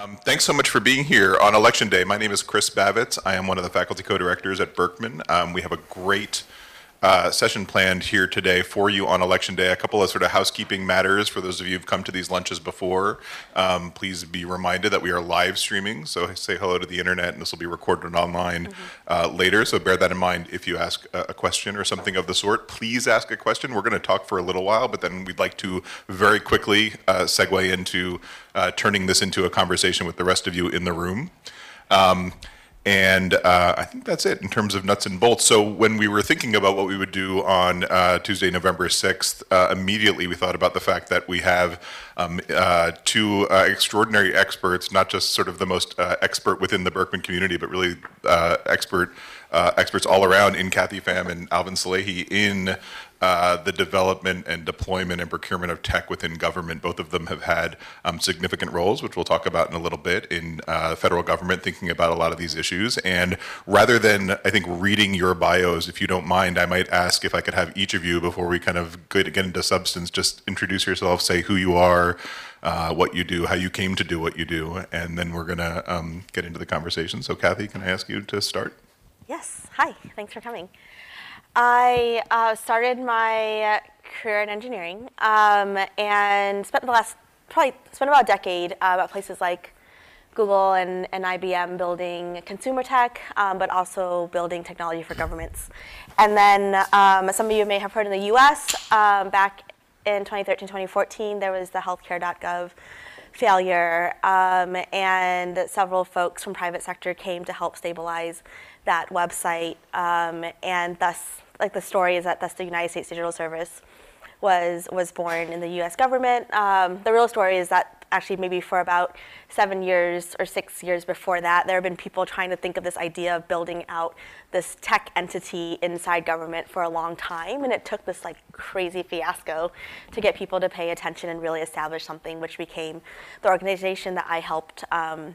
Um, thanks so much for being here on Election Day. My name is Chris Bavitz. I am one of the faculty co-directors at Berkman. Um, we have a great uh, session planned here today for you on Election Day. A couple of sort of housekeeping matters for those of you who've come to these lunches before. Um, please be reminded that we are live streaming, so say hello to the internet, and this will be recorded online uh, later. So bear that in mind if you ask a, a question or something of the sort. Please ask a question. We're going to talk for a little while, but then we'd like to very quickly uh, segue into uh, turning this into a conversation with the rest of you in the room. Um, and uh, I think that's it in terms of nuts and bolts. So when we were thinking about what we would do on uh, Tuesday, November 6th, uh, immediately we thought about the fact that we have um, uh, two uh, extraordinary experts, not just sort of the most uh, expert within the Berkman community, but really expert experts all around in Kathy Pham and Alvin Salehi in uh, the development and deployment and procurement of tech within government. Both of them have had um, significant roles, which we'll talk about in a little bit, in uh, federal government, thinking about a lot of these issues. And rather than, I think, reading your bios, if you don't mind, I might ask if I could have each of you, before we kind of get, into substance, just introduce yourself, say who you are, uh, what you do, how you came to do what you do, and then we're going to um, get into the conversation. So, Kathy, can I ask you to start? Yes. Hi. Thanks for coming. I uh, started my career in engineering um, and spent the last probably spent about a decade uh, at places like Google and, and IBM building consumer tech, um, but also building technology for governments. And then um, some of you may have heard in the US, um, back in 2013, 2014, there was the healthcare.gov failure, um, and several folks from private sector came to help stabilize that website, um, and thus like the story is that thus the United States Digital Service was was born in the U.S. government. Um, the real story is that actually maybe for about seven years or six years before that, there have been people trying to think of this idea of building out this tech entity inside government for a long time, and it took this like crazy fiasco to get people to pay attention and really establish something, which became the organization that I helped. Um,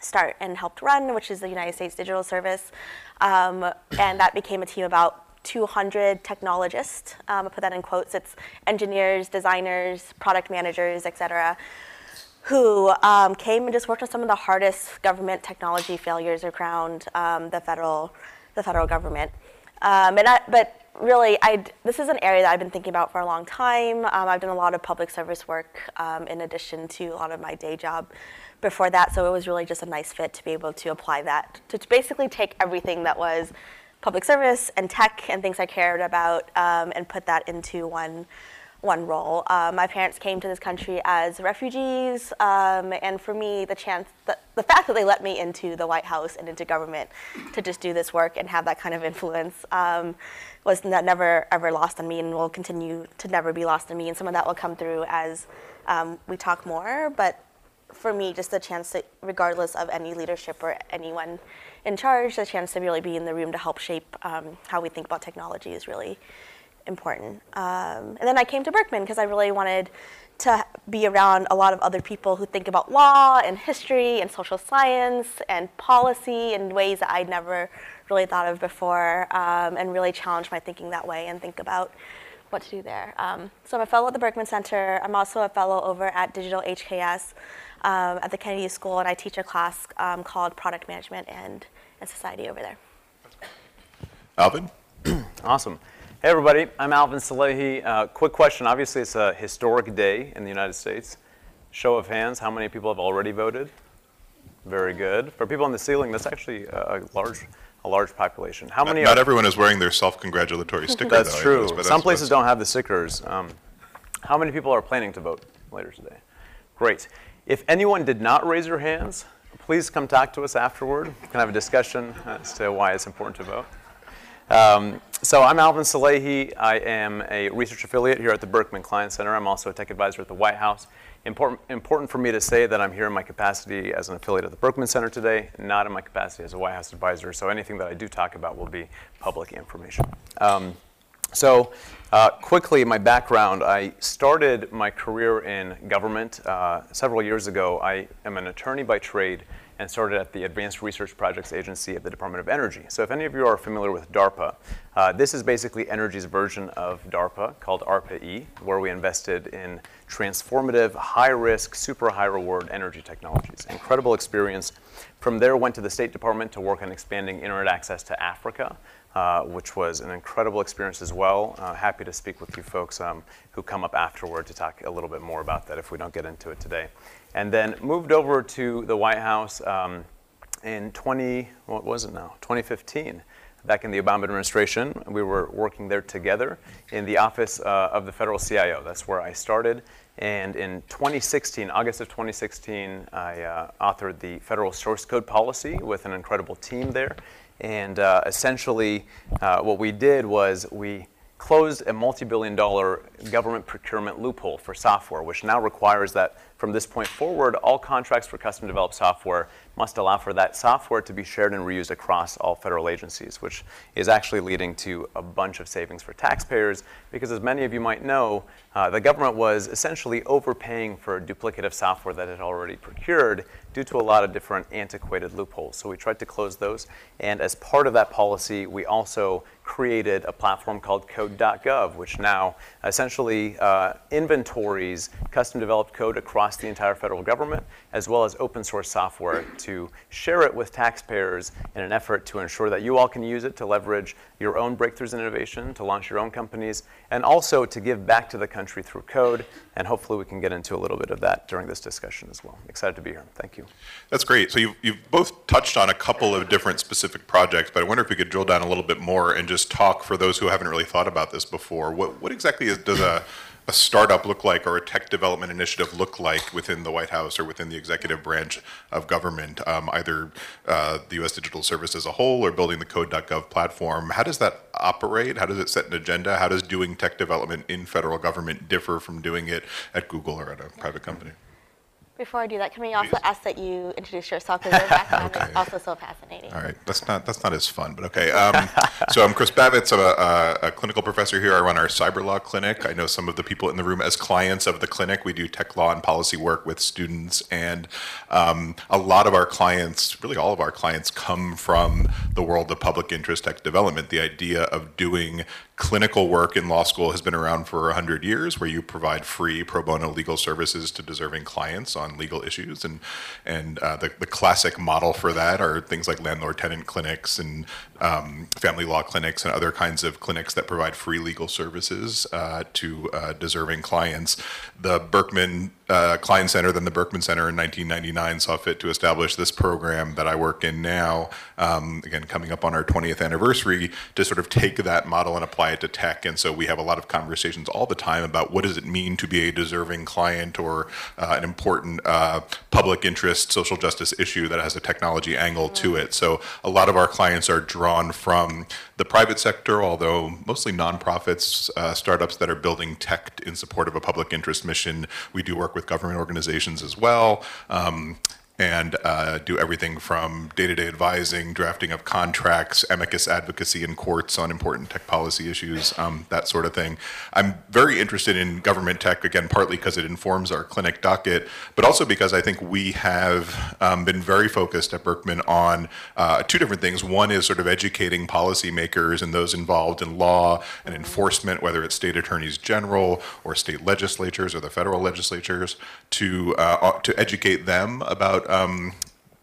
start and helped run, which is the United States Digital Service. Um, and that became a team about 200 technologists. Um, I put that in quotes. It's engineers, designers, product managers, et cetera, who um, came and just worked on some of the hardest government technology failures around um, the federal, the federal government. Um, and I, but really, I'd, this is an area that I've been thinking about for a long time. Um, I've done a lot of public service work um, in addition to a lot of my day job before that, so it was really just a nice fit to be able to apply that, to basically take everything that was public service and tech and things I cared about um, and put that into one one role. Uh, my parents came to this country as refugees, um, and for me, the chance, the, the fact that they let me into the White House and into government to just do this work and have that kind of influence um, was never ever lost on me, and will continue to never be lost on me. And some of that will come through as um, we talk more. But for me, just the chance that, regardless of any leadership or anyone in charge, the chance to really be in the room to help shape um, how we think about technology is really important. Um, and then I came to Berkman because I really wanted to be around a lot of other people who think about law and history and social science and policy in ways that I'd never really thought of before um, and really challenge my thinking that way and think about what to do there. Um, so I'm a fellow at the Berkman Center. I'm also a fellow over at Digital HKS um, at the Kennedy School, and I teach a class um, called Product Management and, and Society over there. Alvin? awesome. Hey, everybody. I'm Alvin Salehi. Uh, quick question. Obviously, it's a historic day in the United States. Show of hands, how many people have already voted? Very good. For people on the ceiling, that's actually a large a large population. How many? Not, not everyone is wearing their self-congratulatory sticker. That's though, true. Some that's, places that's... don't have the stickers. Um, how many people are planning to vote later today? Great. If anyone did not raise your hands, please come talk to us afterward. We can have a discussion as to why it's important to vote. Um, so I'm Alvin Salehi. I am a research affiliate here at the Berkman Klein Center. I'm also a tech advisor at the White House. Important, important for me to say that I'm here in my capacity as an affiliate of the Berkman Center today, not in my capacity as a White House advisor. So anything that I do talk about will be public information. Um, So, uh, quickly, my background I started my career in government uh, several years ago. I am an attorney by trade and started at the Advanced Research Projects Agency of the Department of Energy. So, if any of you are familiar with DARPA, uh, this is basically energy's version of DARPA called ARPA E, where we invested in transformative, high risk, super high reward energy technologies. Incredible experience. From there, went to the State Department to work on expanding internet access to Africa. Uh, which was an incredible experience as well. Uh, happy to speak with you folks um, who come up afterward to talk a little bit more about that if we don't get into it today. And then moved over to the White House um, in 20, what was it now? 2015. Back in the Obama administration, we were working there together in the office uh, of the federal CIO. That's where I started. And in 2016, August of 2016, I uh, authored the federal source code policy with an incredible team there. And uh, essentially, uh, what we did was we closed a multi billion dollar government procurement loophole for software, which now requires that from this point forward, all contracts for custom developed software must allow for that software to be shared and reused across all federal agencies, which is actually leading to a bunch of savings for taxpayers because, as many of you might know, uh, the government was essentially overpaying for duplicative software that it already procured due to a lot of different antiquated loopholes. So we tried to close those. And as part of that policy, we also created a platform called code.gov, which now essentially uh, inventories custom developed code across the entire federal government, as well as open source software to share it with taxpayers in an effort to ensure that you all can use it to leverage your own breakthroughs in innovation, to launch your own companies, and also to give back to the country through code. And hopefully, we can get into a little bit of that during this discussion as well. Excited to be here. Thank you. That's great. So you've, you've both touched on a couple of different specific projects, but I wonder if we could drill down a little bit more and just talk for those who haven't really thought about this before. What, what exactly is, does a a startup look like or a tech development initiative look like within the White House or within the executive branch of government, um, either uh, the U.S. Digital Service as a whole or building the code.gov platform? How does that operate? How does it set an agenda? How does doing tech development in federal government differ from doing it at Google or at a private company? Before I do that, can we also ask that you introduce yourself because your background Okay. is also so fascinating. All right, that's not that's not as fun, but okay. Um, so I'm Chris Bavitz. I'm a, a, a clinical professor here. I run our cyber law clinic. I know some of the people in the room as clients of the clinic. We do tech law and policy work with students, and um, a lot of our clients, really all of our clients, come from the world of public interest tech development. The idea of doing clinical work in law school has been around for 100 years where you provide free pro bono legal services to deserving clients on legal issues. And and uh, the, the classic model for that are things like landlord tenant clinics and um, family law clinics and other kinds of clinics that provide free legal services uh, to uh, deserving clients the berkman uh, Klein Center, then the Berkman Center in 1999 saw fit to establish this program that I work in now, um, again, coming up on our 20th anniversary, to sort of take that model and apply it to tech. And so we have a lot of conversations all the time about what does it mean to be a deserving client or uh, an important uh, public interest social justice issue that has a technology angle to it. So a lot of our clients are drawn from the private sector, although mostly nonprofits, uh, startups that are building tech in support of a public interest mission. We do work with government organizations as well. Um, and uh, do everything from day-to-day advising, drafting of contracts, amicus advocacy in courts on important tech policy issues, um, that sort of thing. I'm very interested in government tech again, partly because it informs our clinic docket, but also because I think we have um, been very focused at Berkman on uh, two different things. One is sort of educating policymakers and those involved in law and enforcement, whether it's state attorneys general or state legislatures or the federal legislatures, to uh, to educate them about um,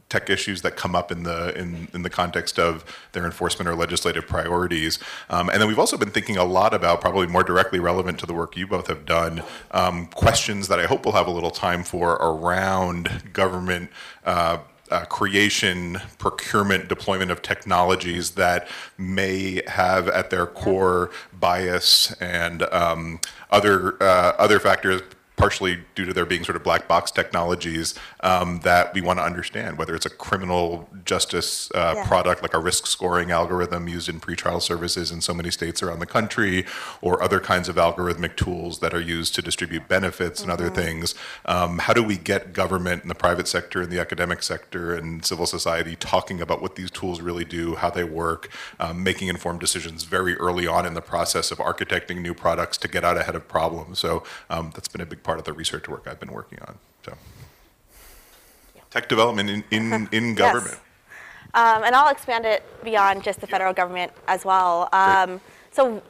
tech issues that come up in the in, in the context of their enforcement or legislative priorities. Um, and then we've also been thinking a lot about, probably more directly relevant to the work you both have done, um, questions that I hope we'll have a little time for around government. Uh, uh, creation, procurement, deployment of technologies that may have at their core bias and um, other uh, other factors partially due to there being sort of black box technologies um, that we want to understand, whether it's a criminal justice uh, Yeah. product like a risk scoring algorithm used in pretrial services in so many states around the country, or other kinds of algorithmic tools that are used to distribute benefits and other things. Um, how do we get government and the private sector and the academic sector and civil society talking about what these tools really do, how they work, um, making informed decisions very early on in the process of architecting new products to get out ahead of problems? So um, that's been a big part of the research work I've been working on. So. Tech development in, in, in government. Um, and I'll expand it beyond just the federal government as well. Um, so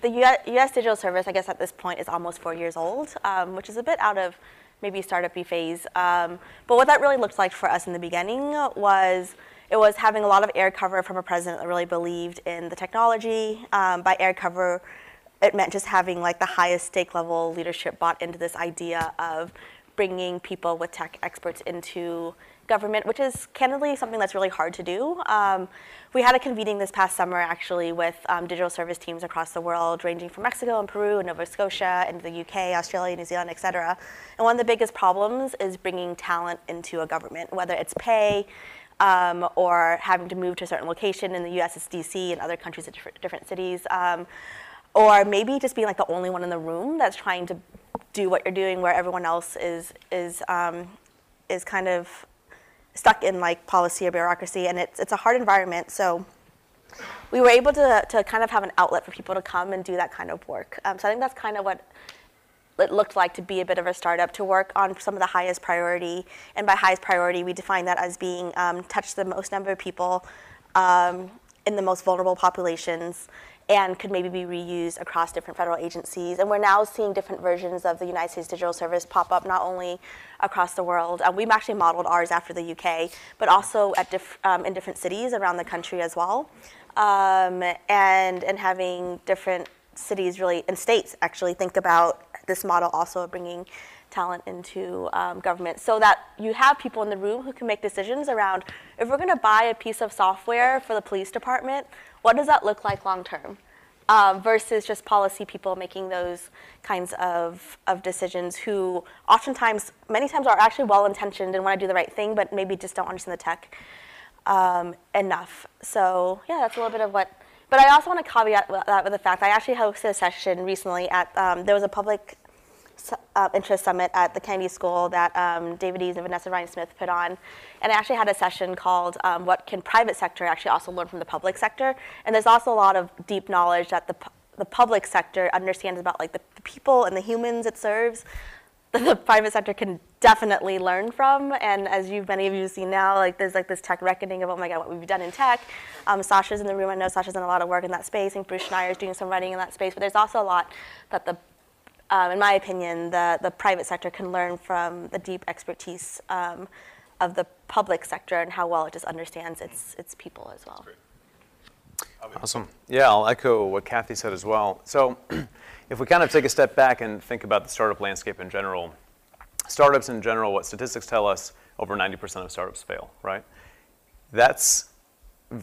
the US, US Digital Service, I guess at this point, is almost four years old, um, which is a bit out of maybe startup-y phase. Um, but what that really looked like for us in the beginning was it was having a lot of air cover from a president that really believed in the technology. Um, by air cover, it meant just having like the highest stake level leadership bought into this idea of bringing people with tech experts into government, which is candidly something that's really hard to do. Um, we had a convening this past summer actually with um, digital service teams across the world, ranging from Mexico and Peru and Nova Scotia and the UK, Australia, New Zealand, et cetera. And one of the biggest problems is bringing talent into a government, whether it's pay, um, or having to move to a certain location. In the US, it's DC, and other countries, it's different, different cities. Um, or maybe just being like the only one in the room that's trying to do what you're doing where everyone else is, is, um, is kind of stuck in like policy or bureaucracy. And it's, it's a hard environment. So we were able to, to kind of have an outlet for people to come and do that kind of work. Um, so I think that's kind of what it looked like to be a bit of a startup, to work on some of the highest priority. And by highest priority, we define that as being um, touch the most number of people um, in the most vulnerable populations and could maybe be reused across different federal agencies. And we're now seeing different versions of the United States Digital Service pop up not only across the world. Um, we've actually modeled ours after the UK, but also diff- um, in different cities around the country as well. Um, and, and having different cities really, and states actually think about this model also bringing talent into um, government so that you have people in the room who can make decisions around if we're going to buy a piece of software for the police department, what does that look like long term? Um, versus just policy people making those kinds of, of decisions who oftentimes, many times, are actually well intentioned and want to do the right thing, but maybe just don't understand the tech um, enough. So, yeah, that's a little bit of what. But I also want to caveat that with the fact I actually hosted a session recently at, um, there was a public uh, interest summit at the Kennedy School that um, David Eaves and Vanessa Rhinesmith put on. And I actually had a session called um, What Can Private Sector Actually Also Learn from the Public Sector? And there's also a lot of deep knowledge that the, the public sector understands about like the, the people and the humans it serves that the private sector can definitely learn from. And as you many of you seen now, like there's like this tech reckoning of oh my god, what we've done in tech. Um, Sasha's in the room. I know Sasha's done a lot of work in that space. Think Bruce Schneier is doing some writing in that space. But there's also a lot that the um, in my opinion, the, the private sector can learn from the deep expertise um, of the public sector and how well it just understands its, its people as well. Awesome. Yeah, I'll echo what Kathy said as well. So, if we kind of take a step back and think about the startup landscape in general, startups in general, what statistics tell us, over 90% of startups fail, right? That's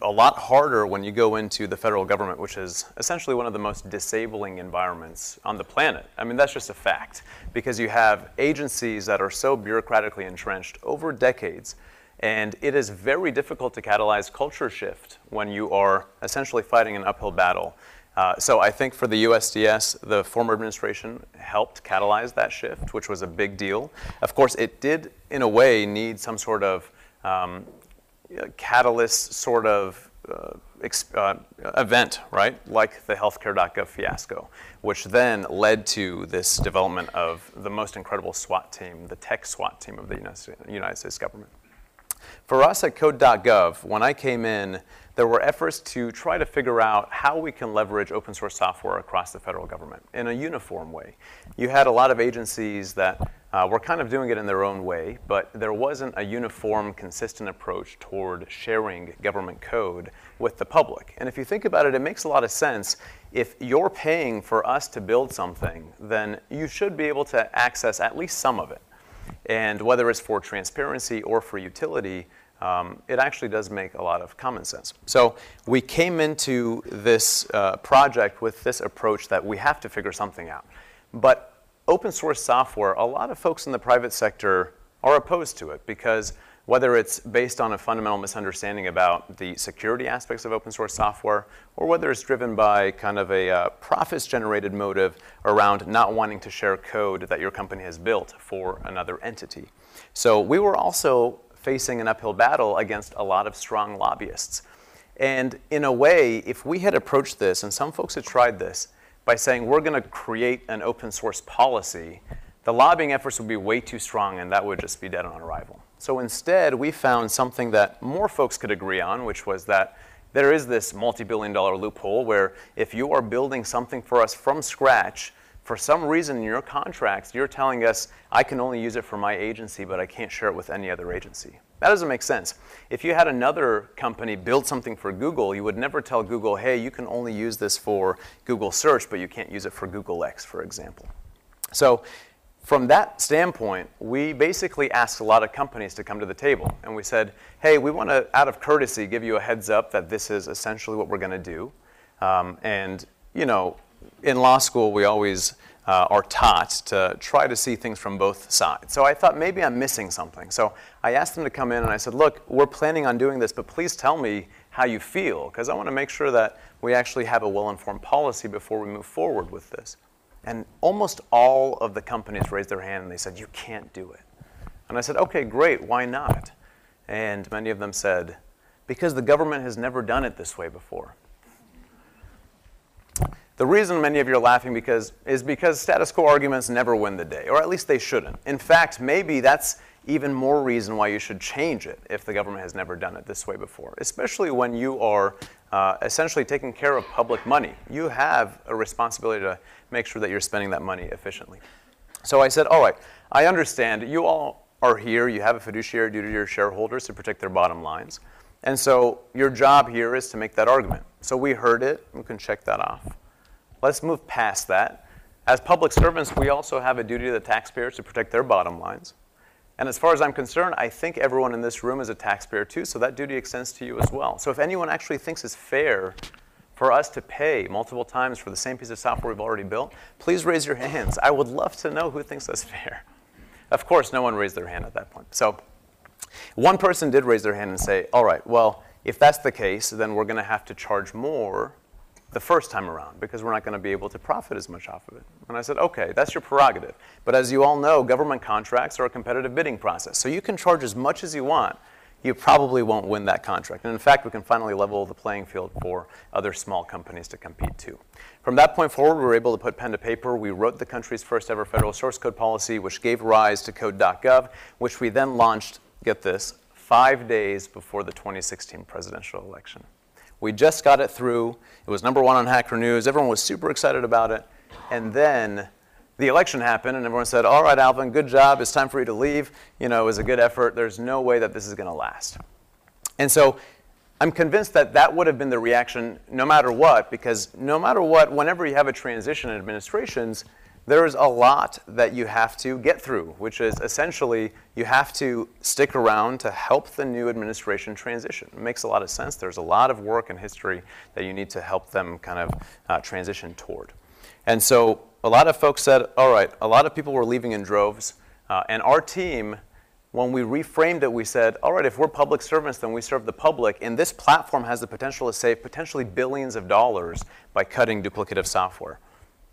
a lot harder when you go into the federal government, which is essentially one of the most disabling environments on the planet. I mean, that's just a fact because you have agencies that are so bureaucratically entrenched over decades, and it is very difficult to catalyze culture shift when you are essentially fighting an uphill battle. Uh, so I think for the USDS, the former administration helped catalyze that shift, which was a big deal. Of course, it did, in a way, need some sort of um, catalyst sort of uh, uh, event, right? Like the healthcare.gov fiasco, which then led to this development of the most incredible SWAT team, the tech SWAT team of the United States government. For us at code.gov, when I came in, there were efforts to try to figure out how we can leverage open source software across the federal government in a uniform way. You had a lot of agencies that uh, were kind of doing it in their own way, but there wasn't a uniform, consistent approach toward sharing government code with the public. And if you think about it, it makes a lot of sense. If you're paying for us to build something, then you should be able to access at least some of it. And whether it's for transparency or for utility, um, it actually does make a lot of common sense. So we came into this uh, project with this approach that we have to figure something out. But open source software, a lot of folks in the private sector are opposed to it because whether it's based on a fundamental misunderstanding about the security aspects of open source software, or whether it's driven by kind of a uh, profits generated motive around not wanting to share code that your company has built for another entity. So we were also facing an uphill battle against a lot of strong lobbyists. And in a way, if we had approached this, and some folks had tried this, by saying we're going to create an open source policy, the lobbying efforts would be way too strong and that would just be dead on arrival. So instead, we found something that more folks could agree on, which was that there is this multi billion dollar loophole where if you are building something for us from scratch, for some reason in your contracts, you're telling us, I can only use it for my agency, but I can't share it with any other agency. That doesn't make sense. If you had another company build something for Google, you would never tell Google, hey, you can only use this for Google search, but you can't use it for Google X, for example. So from that standpoint, we basically asked a lot of companies to come to the table. And we said, hey, we want to, out of courtesy, give you a heads up that this is essentially what we're going to do. Um, and, you know, in law school, we always uh, are taught to try to see things from both sides. So I thought maybe I'm missing something. So I asked them to come in and I said, look, we're planning on doing this, but please tell me how you feel, because I want to make sure that we actually have a well informed policy before we move forward with this. And almost all of the companies raised their hand and they said, you can't do it. And I said, okay, great, why not? And many of them said, because the government has never done it this way before. The reason many of you are laughing because, is because status quo arguments never win the day, or at least they shouldn't. In fact, maybe that's even more reason why you should change it if the government has never done it this way before, especially when you are uh, essentially taking care of public money. You have a responsibility to make sure that you're spending that money efficiently. So I said, all right, I understand. You all are here. You have a fiduciary duty to your shareholders to protect their bottom lines. And so your job here is to make that argument. So we heard it. We can check that off. Let's move past that. As public servants, we also have a duty to the taxpayers to protect their bottom lines. And as far as I'm concerned, I think everyone in this room is a taxpayer too, so that duty extends to you as well. So if anyone actually thinks it's fair for us to pay multiple times for the same piece of software we've already built, please raise your hands. I would love to know who thinks that's fair. Of course, no one raised their hand at that point. So one person did raise their hand and say, all right, well, if that's the case, then we're going to have to charge more the first time around because we're not going to be able to profit as much off of it. And I said, okay, that's your prerogative. But as you all know, government contracts are a competitive bidding process. So you can charge as much as you want. You probably won't win that contract. And in fact, we can finally level the playing field for other small companies to compete too. From that point forward, we were able to put pen to paper. We wrote the country's first ever federal source code policy, which gave rise to code.gov, which we then launched, get this, five days before the 2016 presidential election. We just got it through. It was number one on Hacker News. Everyone was super excited about it. And then the election happened, and everyone said, All right, Alvin, good job. It's time for you to leave. You know, it was a good effort. There's no way that this is going to last. And so I'm convinced that that would have been the reaction no matter what, because no matter what, whenever you have a transition in administrations, there is a lot that you have to get through, which is essentially you have to stick around to help the new administration transition. It makes a lot of sense. There's a lot of work and history that you need to help them kind of uh, transition toward. And so a lot of folks said, all right, a lot of people were leaving in droves. Uh, and our team, when we reframed it, we said, all right, if we're public servants, then we serve the public. And this platform has the potential to save potentially billions of dollars by cutting duplicative software.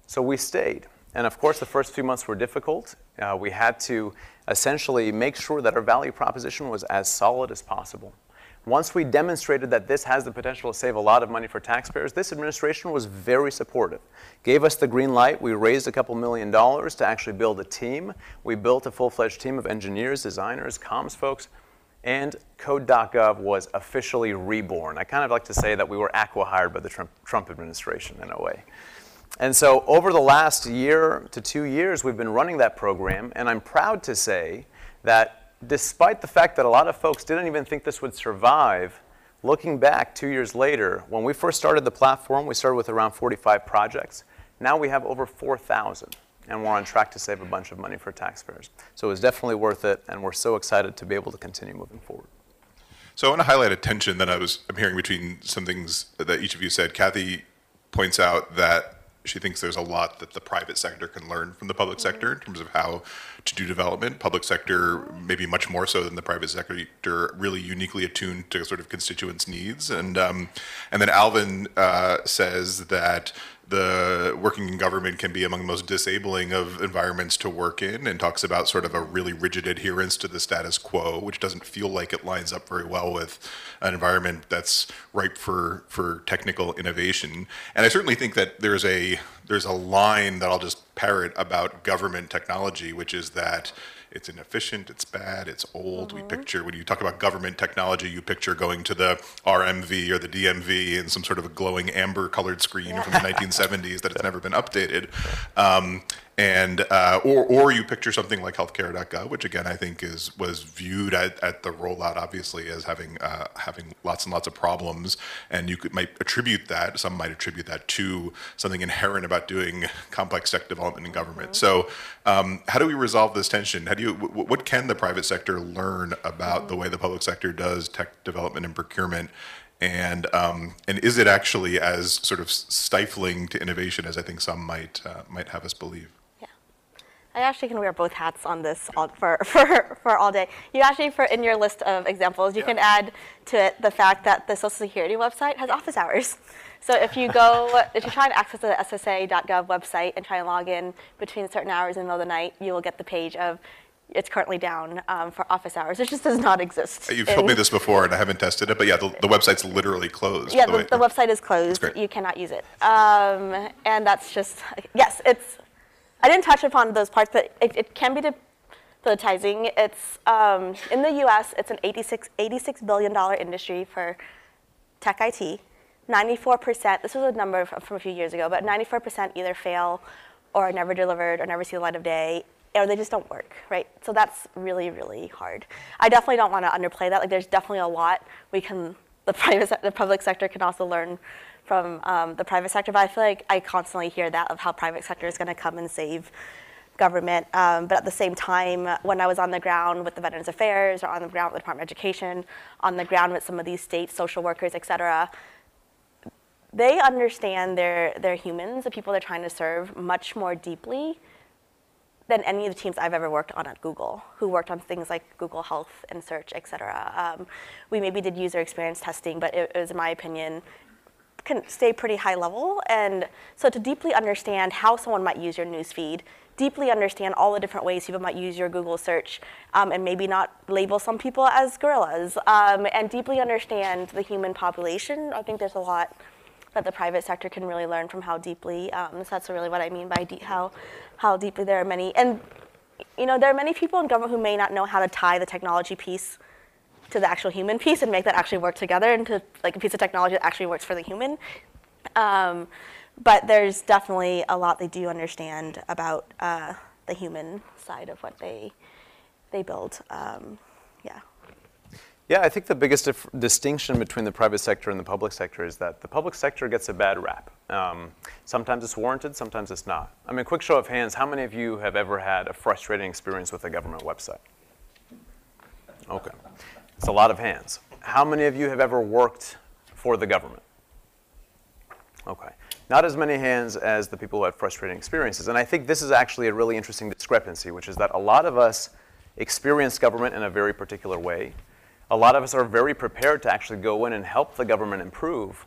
So we stayed. And of course, the first few months were difficult. Uh, we had to essentially make sure that our value proposition was as solid as possible. Once we demonstrated that this has the potential to save a lot of money for taxpayers, this administration was very supportive. Gave us the green light. We raised a couple million dollars to actually build a team. We built a full fledged team of engineers, designers, comms folks, and Code.gov was officially reborn. I kind of like to say that we were acqui-hired by the Trump administration in a way. And so over the last year to two years, we've been running that program, and I'm proud to say that despite the fact that a lot of folks didn't even think this would survive, looking back two years later, when we first started the platform, we started with around 45 projects. Now we have over 4,000, and we're on track to save a bunch of money for taxpayers. So it was definitely worth it, and we're so excited to be able to continue moving forward. So I want to highlight a tension that I was I'm hearing between some things that each of you said. Kathy points out that she thinks there's a lot that the private sector can learn from the public sector in terms of how to do development. Public sector, maybe much more so than the private sector, really uniquely attuned to sort of constituents' needs. And um, and then Alvin uh, says that the working in government can be among the most disabling of environments to work in and talks about sort of a really rigid adherence to the status quo which doesn't feel like it lines up very well with an environment that's ripe for for technical innovation. And i certainly think that there's a there's a line that i'll just parrot about government technology which is that it's inefficient, it's bad, it's old. We picture, when you talk about government technology, you picture going to the RMV or the DMV and some sort of a glowing amber colored screen from the 1970s that has never been updated. Um, and uh, or or you picture something like healthcare.gov, which again I think is was viewed at, at the rollout obviously as having uh, having lots and lots of problems, and you could might attribute that some might attribute that to something inherent about doing complex tech development in government. Mm-hmm. So um, how do we resolve this tension? How do you w- what can the private sector learn about mm-hmm. the way the public sector does tech development and procurement? and um, and is it actually as sort of stifling to innovation as I think some might uh, might have us believe? I actually can wear both hats on this all, for, for, for all day. You actually, for in your list of examples, you yeah. can add to it the fact that the Social Security website has office hours. So if you go, if you try to access the SSA.gov website and try and log in between certain hours in the middle of the night, you will get the page of it's currently down um, for office hours. It just does not exist. You've told me this before, and I haven't tested it, but yeah, the, the website's literally closed. Yeah, the, the, the website is closed. You cannot use it, um, and that's just yes, it's I didn't touch upon those parts, but it, it can be debilitating. It's um, in the U.S. It's an 86, 86 billion dollar industry for tech IT. 94%. This was a number from a few years ago, but 94% either fail or never delivered or never see the light of day or they just don't work, right? So that's really, really hard. I definitely don't want to underplay that. Like, there's definitely a lot we can, the private, the public sector can also learn from um, the private sector, but I feel like I constantly hear that of how private sector is going to come and save government. Um, but at the same time, when I was on the ground with the Veterans Affairs or on the ground with the Department of Education, on the ground with some of these state social workers, et cetera, they understand their, their humans, the people they're trying to serve, much more deeply than any of the teams I've ever worked on at Google, who worked on things like Google Health and Search, et cetera. Um, we maybe did user experience testing, but it, it was, in my opinion, can stay pretty high level. And so to deeply understand how someone might use your newsfeed, deeply understand all the different ways people might use your Google search, um, and maybe not label some people as gorillas, um, and deeply understand the human population. I think there's a lot that the private sector can really learn from how deeply. Um, so that's really what I mean by how how deeply there are many and. You know, there are many people in government who may not know how to tie the technology piece to the actual human piece and make that actually work together into like a piece of technology that actually works for the human. Um, but there's definitely a lot they do understand about uh, the human side of what they they build. Um, yeah. Yeah, I think the biggest dif- distinction between the private sector and the public sector is that the public sector gets a bad rap. Um, sometimes it's warranted, sometimes it's not. I mean, quick show of hands, how many of you have ever had a frustrating experience with a government website? Okay. It's a lot of hands. How many of you have ever worked for the government? Okay. Not as many hands as the people who had frustrating experiences. And I think this is actually a really interesting discrepancy, which is that a lot of us experience government in a very particular way. A lot of us are very prepared to actually go in and help the government improve.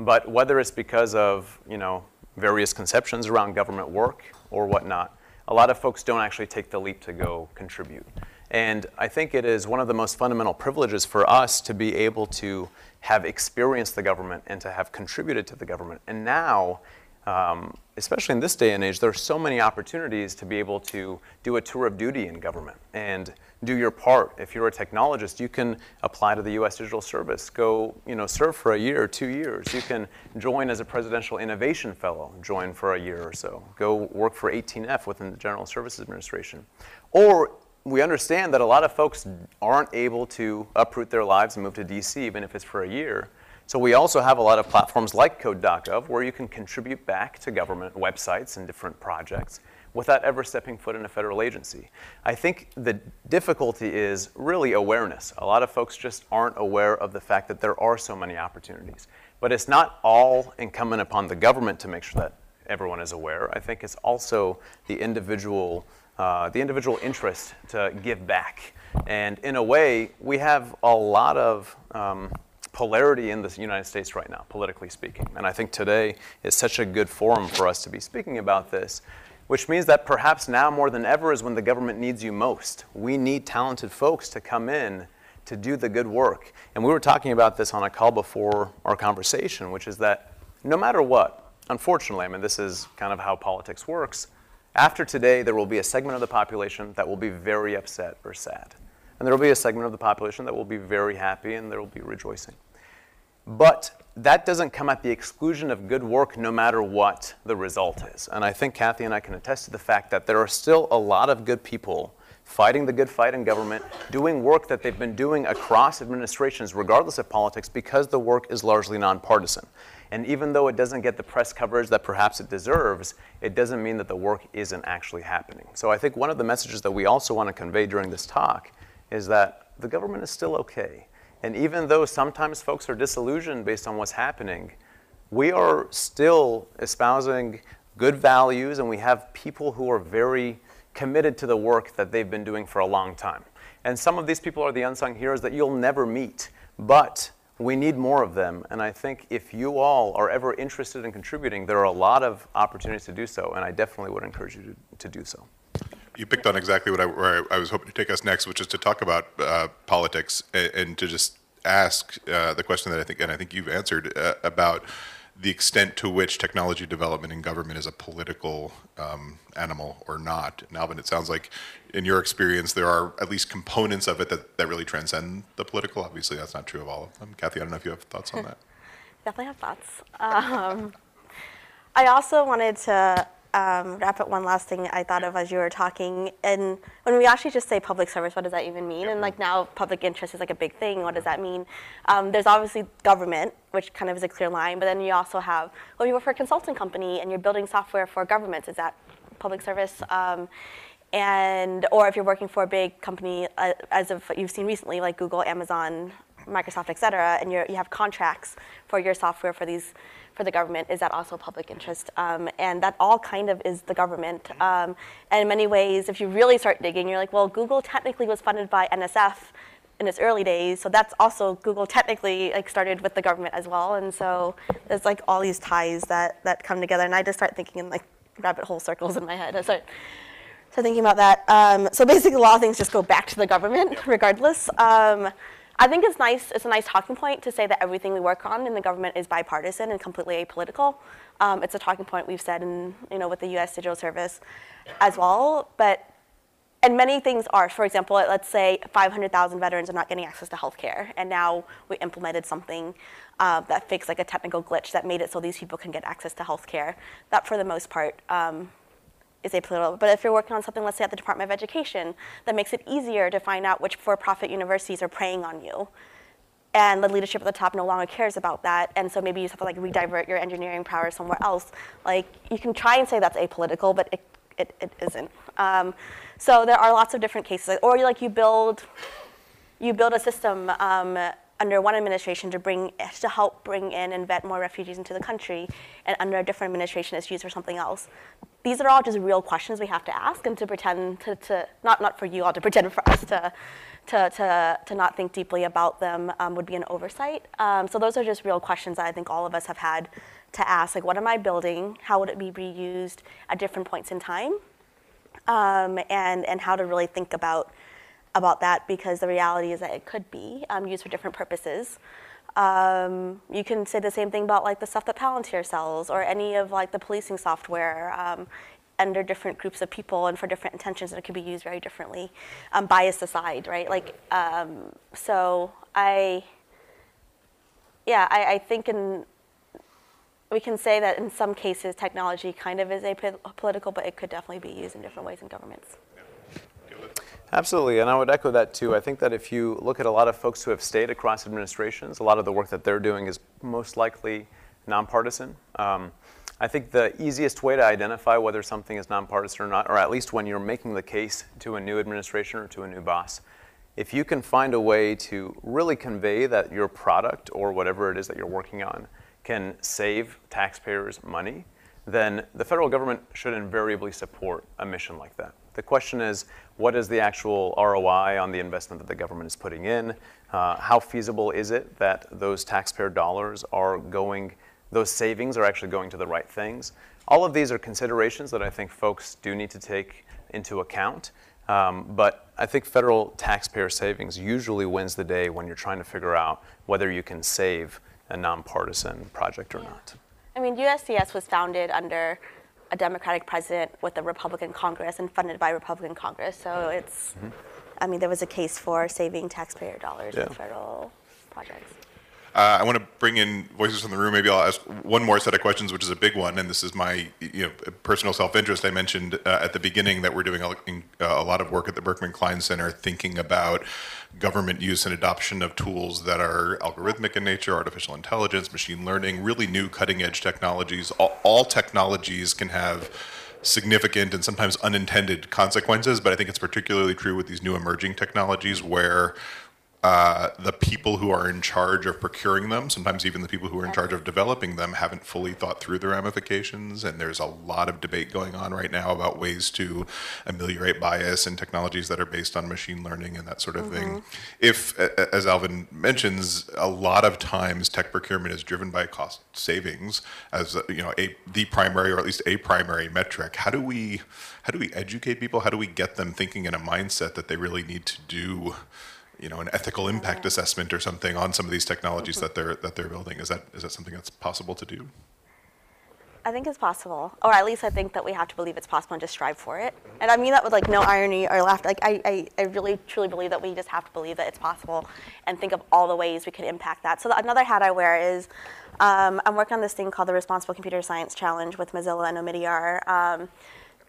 But whether it's because of, you know, various conceptions around government work or whatnot, a lot of folks don't actually take the leap to go contribute. And I think it is one of the most fundamental privileges for us to be able to have experienced the government and to have contributed to the government. And now, um, especially in this day and age, there are so many opportunities to be able to do a tour of duty in government and do your part. If you're a technologist, you can apply to the U.S. Digital Service, go, you know, serve for a year two years. You can join as a Presidential Innovation Fellow, join for a year or so. Go work for 18F within the General Services Administration. Or we understand that a lot of folks aren't able to uproot their lives and move to DC, even if it's for a year. So we also have a lot of platforms like Code.gov where you can contribute back to government websites and different projects without ever stepping foot in a federal agency. I think the difficulty is really awareness. A lot of folks just aren't aware of the fact that there are so many opportunities. But it's not all incumbent upon the government to make sure that everyone is aware. I think it's also the individual, uh, the individual interest to give back. And in a way, we have a lot of um, polarity in the United States right now, politically speaking. And I think today is such a good forum for us to be speaking about this, which means that perhaps now more than ever is when the government needs you most. We need talented folks to come in to do the good work. And we were talking about this on a call before our conversation, which is that no matter what, unfortunately, I mean, this is kind of how politics works. After today, there will be a segment of the population that will be very upset or sad. And there will be a segment of the population that will be very happy and there will be rejoicing. But that doesn't come at the exclusion of good work no matter what the result is. And I think Kathy and I can attest to the fact that there are still a lot of good people fighting the good fight in government, doing work that they've been doing across administrations, regardless of politics, because the work is largely nonpartisan. And even though it doesn't get the press coverage that perhaps it deserves, it doesn't mean that the work isn't actually happening. So I think one of the messages that we also want to convey during this talk is that the government is still okay. And even though sometimes folks are disillusioned based on what's happening, we are still espousing good values and we have people who are very committed to the work that they've been doing for a long time. And some of these people are the unsung heroes that you'll never meet, but we need more of them. And I think if you all are ever interested in contributing, there are a lot of opportunities to do so, and I definitely would encourage you to, to do so. You picked on exactly what I, where I was hoping to take us next, which is to talk about uh, politics and, and, to just ask uh, the question that I think, and I think you've answered uh, about the extent to which technology development in government is a political um, animal or not. And Alvin, it sounds like in your experience, there are at least components of it that, that really transcend the political. Obviously, that's not true of all of them. Kathy, I don't know if you have thoughts on that. Definitely have thoughts. Um, I also wanted to um, wrap up one last thing I thought of as you were talking. And when we actually just say public service, what does that even mean? And like now, public interest is like a big thing. What does that mean? Um, there's obviously government, which kind of is a clear line, but then you also have, well, you work for a consulting company and you're building software for governments. Is that public service? Um, and or if you're working for a big company, uh, as of you've seen recently, like Google, Amazon, Microsoft, et cetera, and you have contracts for your software for these for the government, is that also public interest? Um, and that all kind of is the government. Um, and in many ways, if you really start digging, you're like, well, Google technically was funded by NSF in its early days, so that's also Google technically like started with the government as well. And so there's like all these ties that that come together, and I just start thinking in like rabbit hole circles in my head. I so thinking about that. Um, so basically, a lot of things just go back to the government, regardless. Um, I think it's nice. It's a nice talking point to say that everything we work on in the government is bipartisan and completely apolitical. Um, it's a talking point we've said in you know with the U.S. Digital Service as well. But and many things are. For example, let's say 500,000 veterans are not getting access to health care, and now we implemented something uh, that fixed like a technical glitch that made it so these people can get access to health care. That, for the most part, um, is apolitical. But if you're working on something, let's say at the Department of Education, that makes it easier to find out which for-profit universities are preying on you. And the leadership at the top no longer cares about that, and so maybe you have to like redivert your engineering power somewhere else. Like you can try and say that's apolitical, but it, it, it isn't. Um, so there are lots of different cases. Or like you build, you build a system um, under one administration to bring to help bring in and vet more refugees into the country, and under a different administration it's used for something else. These are all just real questions we have to ask, and to pretend to, to not not for you all to pretend for us to to to, to not think deeply about them um, would be an oversight. Um, so those are just real questions that I think all of us have had to ask. Like, what am I building? How would it be reused at different points in time? Um, and and how to really think about about that because the reality is that it could be um, used for different purposes. Um, you can say the same thing about like the stuff that Palantir sells or any of like the policing software um, under different groups of people and for different intentions that it could be used very differently, um, bias aside, right? Like, um, so I, yeah, I, I think in, we can say that in some cases technology kind of is apolitical, but it could definitely be used in different ways in governments. Absolutely, and I would echo that too. I think that if you look at a lot of folks who have stayed across administrations, a lot of the work that they're doing is most likely nonpartisan. Um, I think the easiest way to identify whether something is nonpartisan or not, or at least when you're making the case to a new administration or to a new boss, if you can find a way to really convey that your product or whatever it is that you're working on can save taxpayers money, then the federal government should invariably support a mission like that. The question is, what is the actual ROI on the investment that the government is putting in? Uh, how feasible is it that those taxpayer dollars are going, those savings are actually going to the right things? All of these are considerations that I think folks do need to take into account. Um, but I think federal taxpayer savings usually wins the day when you're trying to figure out whether you can save a nonpartisan project or not. I mean, USDS was founded under a Democratic president with a Republican Congress and funded by Republican Congress. So it's, mm-hmm. I mean, there was a case for saving taxpayer dollars Yeah. with federal projects. Uh, I want to bring in voices from the room. Maybe I'll ask one more set of questions, which is a big one, and this is my you know personal self-interest. I mentioned uh, at the beginning that we're doing a, uh, a lot of work at the Berkman Klein Center, thinking about government use and adoption of tools that are algorithmic in nature, artificial intelligence, machine learning, really new cutting-edge technologies. All, all technologies can have significant and sometimes unintended consequences, but I think it's particularly true with these new emerging technologies where uh, the people who are in charge of procuring them, sometimes even the people who are in charge of developing them, haven't fully thought through the ramifications. And there's a lot of debate going on right now about ways to ameliorate bias in technologies that are based on machine learning and that sort of thing. If, as Alvin mentions, a lot of times tech procurement is driven by cost savings as you know a the primary or at least a primary metric. How do we how do we educate people? How do we get them thinking in a mindset that they really need to do? You know, an ethical impact assessment or something on some of these technologies that they're that they're building. Is that is that something that's possible to do? I think it's possible, or at least I think that we have to believe it's possible and just strive for it. And I mean that with like no irony or laughter. Like I, I, I really truly believe that we just have to believe that it's possible and think of all the ways we could impact that. So the, another hat I wear is um, I'm working on this thing called the Responsible Computer Science Challenge with Mozilla and Omidyar. Um,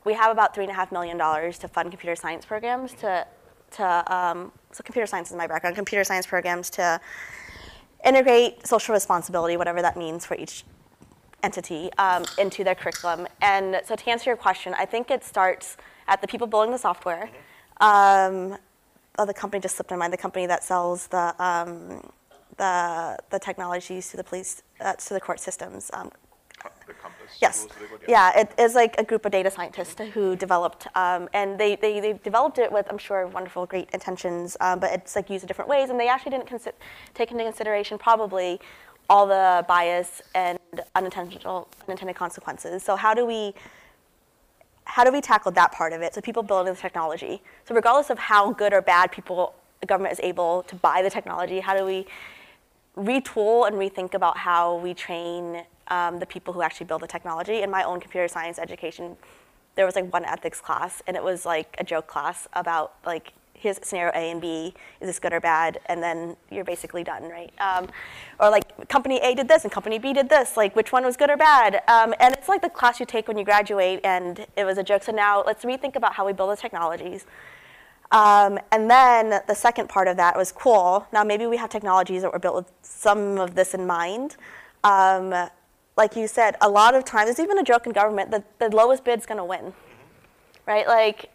we have about three and a half million dollars to fund computer science programs to to um, so computer science is my background. Computer science programs to integrate social responsibility, whatever that means for each entity um, into their curriculum. And so to answer your question, I think it starts at the people building the software. Um, oh, the company just slipped my mind. The company that sells the um, the the technologies to the police uh, to the court systems. The COMPAS. Yes. Yeah, it is like a group of data scientists who developed, um, and they, they, they developed it with, I'm sure, wonderful, great intentions, um, but it's like used in different ways, and they actually didn't consi- take into consideration probably all the bias and unintentional, unintended consequences. So how do we, how do we tackle that part of it? So people building the technology. So regardless of how good or bad people, the government is able to buy the technology, how do we retool and rethink about how we train um, the people who actually build the technology. In my own computer science education, there was like one ethics class, and it was like a joke class about like here's scenario A and B, is this good or bad, and then you're basically done, right? Um, or like company A did this and company B did this, like which one was good or bad? Um, and it's like the class you take when you graduate, and it was a joke. So now let's rethink about how we build the technologies. Um, and then the second part of that was cool. Now maybe we have technologies that were built with some of this in mind. Um, like you said, a lot of times, there's even a joke in government that the lowest bid's going to win, right? Like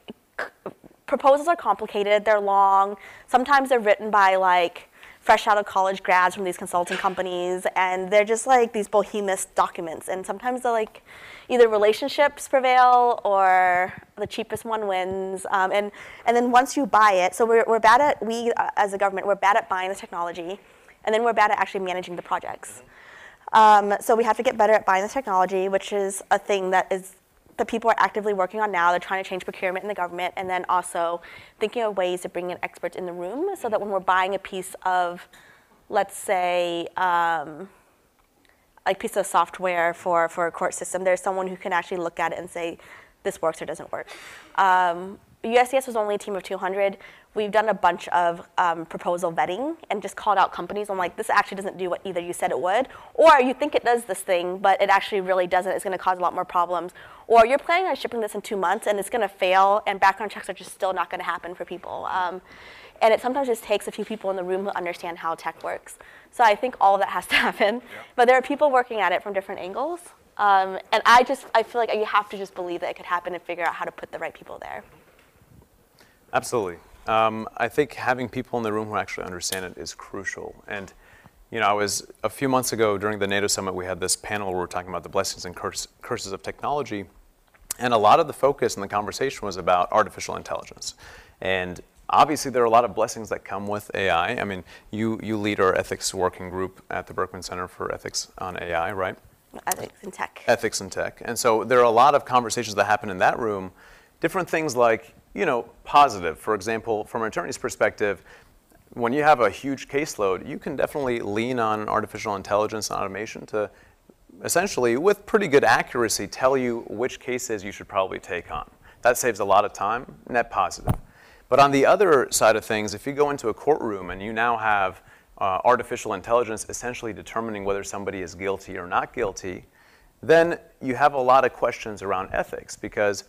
proposals are complicated, they're long. Sometimes they're written by like fresh out of college grads from these consulting companies, and they're just like these behemoth documents. And sometimes they're like either relationships prevail or the cheapest one wins. Um, and and then once you buy it, so we're we're bad at we uh, as a government we're bad at buying the technology, and then we're bad at actually managing the projects. Um, so we have to get better at buying the technology, which is a thing that is that people are actively working on now. They're trying to change procurement in the government, and then also thinking of ways to bring in experts in the room, so that when we're buying a piece of, let's say, um, a piece of software for for a court system, there's someone who can actually look at it and say, this works or doesn't work. Um, USDS was only a team of 200. We've done a bunch of um, proposal vetting and just called out companies. I'm like, this actually doesn't do what either you said it would, or you think it does this thing, but it actually really doesn't. It's going to cause a lot more problems. Or you're planning on shipping this in two months and it's going to fail, and background checks are just still not going to happen for people. Um, and it sometimes just takes a few people in the room who understand how tech works. So I think all of that has to happen. But there are people working at it from different angles. Um, and I just, I feel like you have to just believe that it could happen and figure out how to put the right people there. Absolutely. Um, I think having people in the room who actually understand it is crucial. And You know, I was a few months ago during the NATO summit, we had this panel where we were talking about the blessings and curse, curses of technology. And a lot of the focus in the conversation was about artificial intelligence. And obviously, there are a lot of blessings that come with AI. I mean, you, you lead our ethics working group at the Berkman Center for Ethics on AI, right? Ethics in tech. Ethics and tech. And so there are a lot of conversations that happen in that room. Different things like, you know, positive. For example, from an attorney's perspective, when you have a huge caseload, you can definitely lean on artificial intelligence and automation to essentially, with pretty good accuracy, tell you which cases you should probably take on. That saves a lot of time, net positive. But on the other side of things, if you go into a courtroom and you now have uh, artificial intelligence essentially determining whether somebody is guilty or not guilty, then you have a lot of questions around ethics because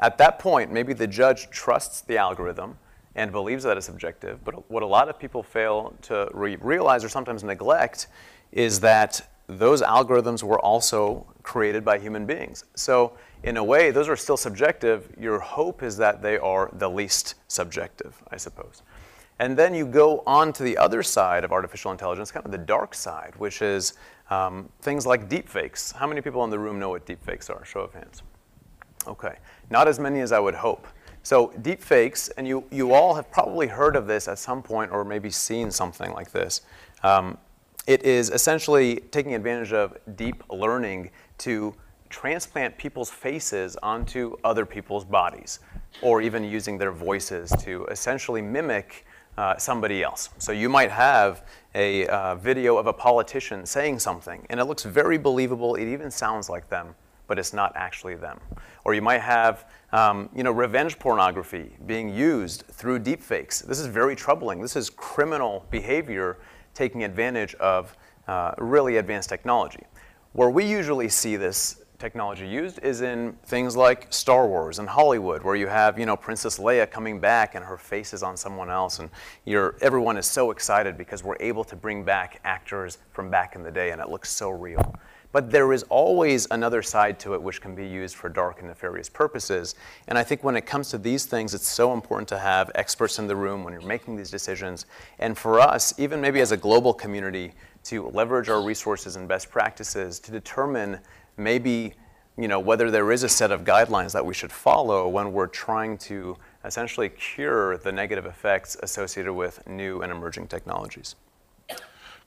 at that point, maybe the judge trusts the algorithm and believes that it's objective. But what a lot of people fail to re- realize or sometimes neglect is that those algorithms were also created by human beings. So, in a way, those are still subjective. Your hope is that they are the least subjective, I suppose. And then you go on to the other side of artificial intelligence, kind of the dark side, which is um, things like deepfakes. How many people in the room know what deepfakes are? Show of hands. Okay, not as many as I would hope. So deepfakes, and you, you all have probably heard of this at some point or maybe seen something like this. Um, it is essentially taking advantage of deep learning to transplant people's faces onto other people's bodies, or even using their voices to essentially mimic uh, somebody else. So you might have a uh, video of a politician saying something, and it looks very believable. It even sounds like them, but it's not actually them. Or you might have um, you know, revenge pornography being used through deepfakes. This is very troubling. This is criminal behavior taking advantage of uh, really advanced technology. Where we usually see this technology used is in things like Star Wars and Hollywood, where you have you know Princess Leia coming back and her face is on someone else, and you're, everyone is so excited because we're able to bring back actors from back in the day, and it looks so real. But there is always another side to it which can be used for dark and nefarious purposes. And I think when it comes to these things, it's so important to have experts in the room when you're making these decisions. And for us, even maybe as a global community, to leverage our resources and best practices to determine maybe you know, whether there is a set of guidelines that we should follow when we're trying to essentially cure the negative effects associated with new and emerging technologies.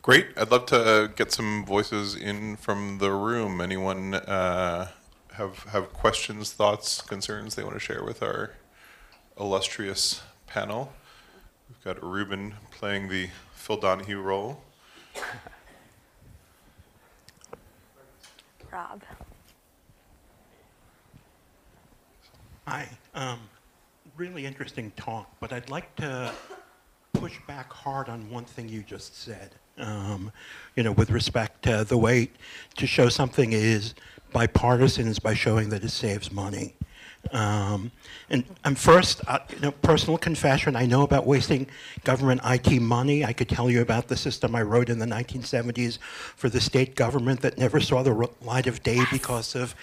Great. I'd love to get some voices in from the room. Anyone uh, have have questions, thoughts, concerns they want to share with our illustrious panel? We've got Ruben playing the Phil Donahue role. Rob. Hi. Um, really interesting talk, but I'd like to push back hard on one thing you just said um, you know, with respect to the way to show something is bipartisan is by showing that it saves money. Um, and I'm first, uh, you know, personal confession, I know about wasting government IT money. I could tell you about the system I wrote in the 1970s for the state government that never saw the light of day because of,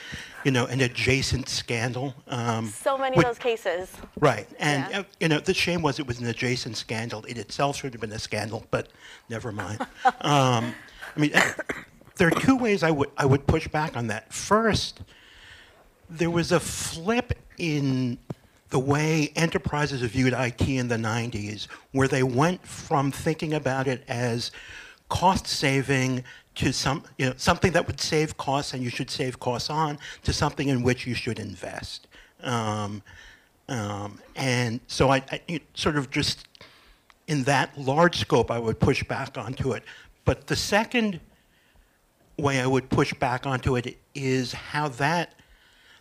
you know, an adjacent scandal. Um, so many of those cases. Right. And, yeah. uh, you know, the shame was it was an adjacent scandal. It itself should have been a scandal, but never mind. um, I mean, there are two ways I would, I would push back on that. First, there was a flip in the way enterprises viewed IT in the 90s, where they went from thinking about it as cost saving to some, you know, something that would save costs and you should save costs on, to something in which you should invest. Um, um, and so I, I, sort of just in that large scope, I would push back onto it. But the second way I would push back onto it is how that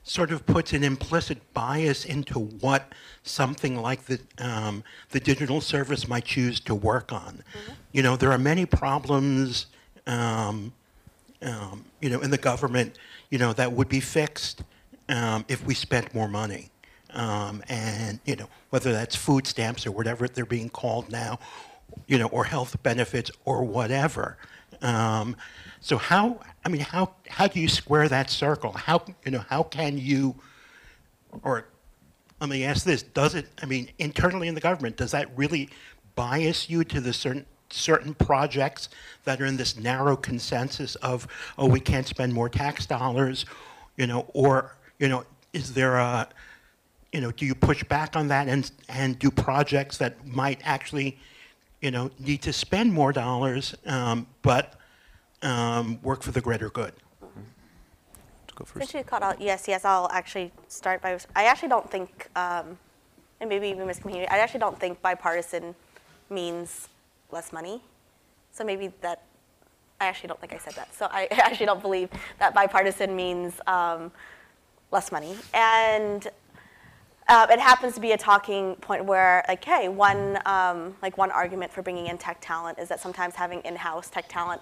sort of puts an implicit bias into what something like the, um, the digital service might choose to work on. Mm-hmm. You know, there are many problems, um, um, you know, in the government, you know, that would be fixed um, if we spent more money. Um, and, you know, whether that's food stamps or whatever they're being called now, you know, or health benefits or whatever. Um, so how, I mean, how, how do you square that circle? How, you know, how can you, or let me ask this, does it, I mean, internally in the government, does that really bias you to the certain, certain projects that are in this narrow consensus of, oh, we can't spend more tax dollars, you know, or, you know, is there a, you know, do you push back on that and, and do projects that might actually, you know, need to spend more dollars, um, but um, work for the greater good? Go first. Since you called out USDS, I'll actually start by, I actually don't think, um, and maybe even miscommunicated, I actually don't think bipartisan means less money. So maybe that, I actually don't think I said that. So I actually don't believe that bipartisan means um, less money. And uh, it happens to be a talking point where, like, hey, one um, like one argument for bringing in tech talent is that sometimes having in-house tech talent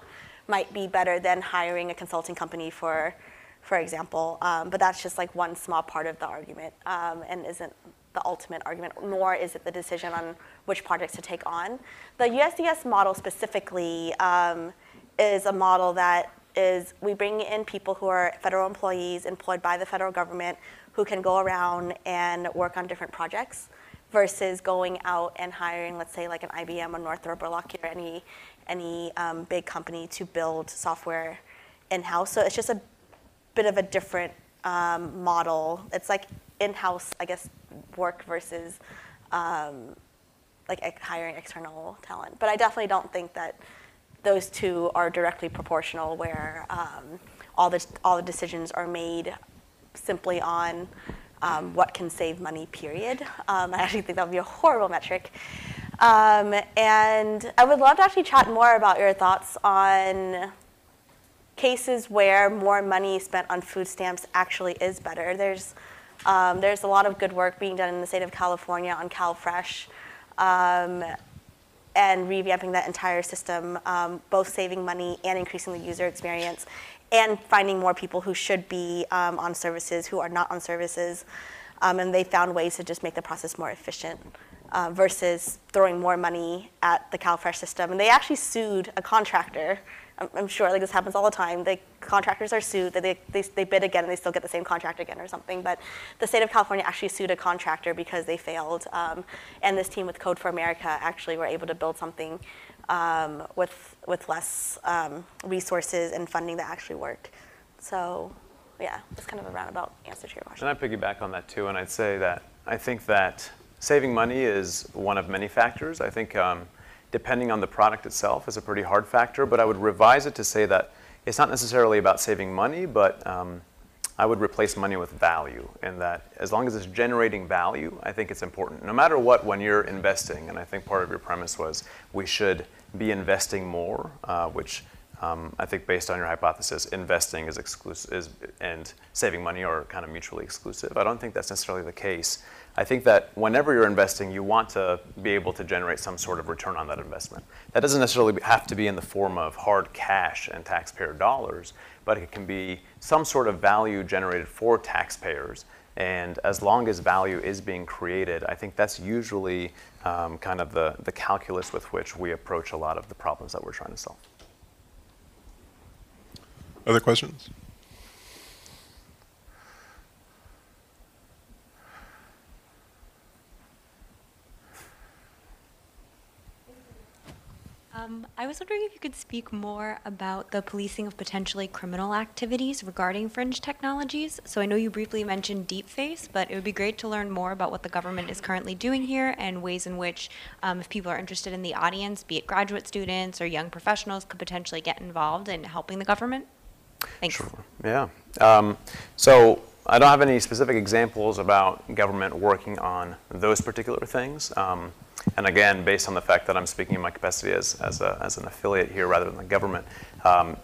might be better than hiring a consulting company for, for example. Um, but that's just like one small part of the argument, um, and isn't the ultimate argument. Nor is it the decision on which projects to take on. The USDS model specifically um, is a model that is we bring in people who are federal employees employed by the federal government who can go around and work on different projects versus going out and hiring, let's say, like an IBM or Northrop or Lockheed or any, any um, big company to build software in-house. So it's just a bit of a different um, model. It's like in-house, I guess, work versus um, like hiring external talent. But I definitely don't think that those two are directly proportional, where um, all the all the decisions are made simply on um, what can save money. Period. Um, I actually think that would be a horrible metric. Um, and I would love to actually chat more about your thoughts on cases where more money spent on food stamps actually is better. There's um, there's a lot of good work being done in the state of California on CalFresh um, and revamping that entire system, um, both saving money and increasing the user experience, and finding more people who should be um, on services who are not on services. Um, and they found ways to just make the process more efficient uh, versus throwing more money at the CalFresh system. And they actually sued a contractor. I'm, I'm sure like this happens all the time. The contractors are sued. They, they, they bid again and they still get the same contract again or something. But the state of California actually sued a contractor because they failed. Um, and this team with Code for America actually were able to build something um, with, with less um, resources and funding that actually worked. So yeah, it's kind of a roundabout answer to your question. And I piggyback on that too, and I'd say that I think that saving money is one of many factors. I think um, depending on the product itself is a pretty hard factor, but I would revise it to say that it's not necessarily about saving money, but um, I would replace money with value, and that as long as it's generating value, I think it's important. No matter what, when you're investing, and I think part of your premise was we should be investing more, uh, which um, I think based on your hypothesis, investing is exclusive is, and saving money are kind of mutually exclusive. I don't think that's necessarily the case. I think that whenever you're investing, you want to be able to generate some sort of return on that investment. That doesn't necessarily have to be in the form of hard cash and taxpayer dollars, but it can be some sort of value generated for taxpayers. And as long as value is being created, I think that's usually um, kind of the, the calculus with which we approach a lot of the problems that we're trying to solve. Other questions? Um, I was wondering if you could speak more about the policing of potentially criminal activities regarding fringe technologies. So I know you briefly mentioned deepface, but it would be great to learn more about what the government is currently doing here and ways in which, um, if people are interested in the audience, be it graduate students or young professionals, could potentially get involved in helping the government. Thanks. Yeah. Um, so I don't have any specific examples about government working on those particular things. Um, and again, based on the fact that I'm speaking in my capacity as, as, a, as an affiliate here rather than the government. Um,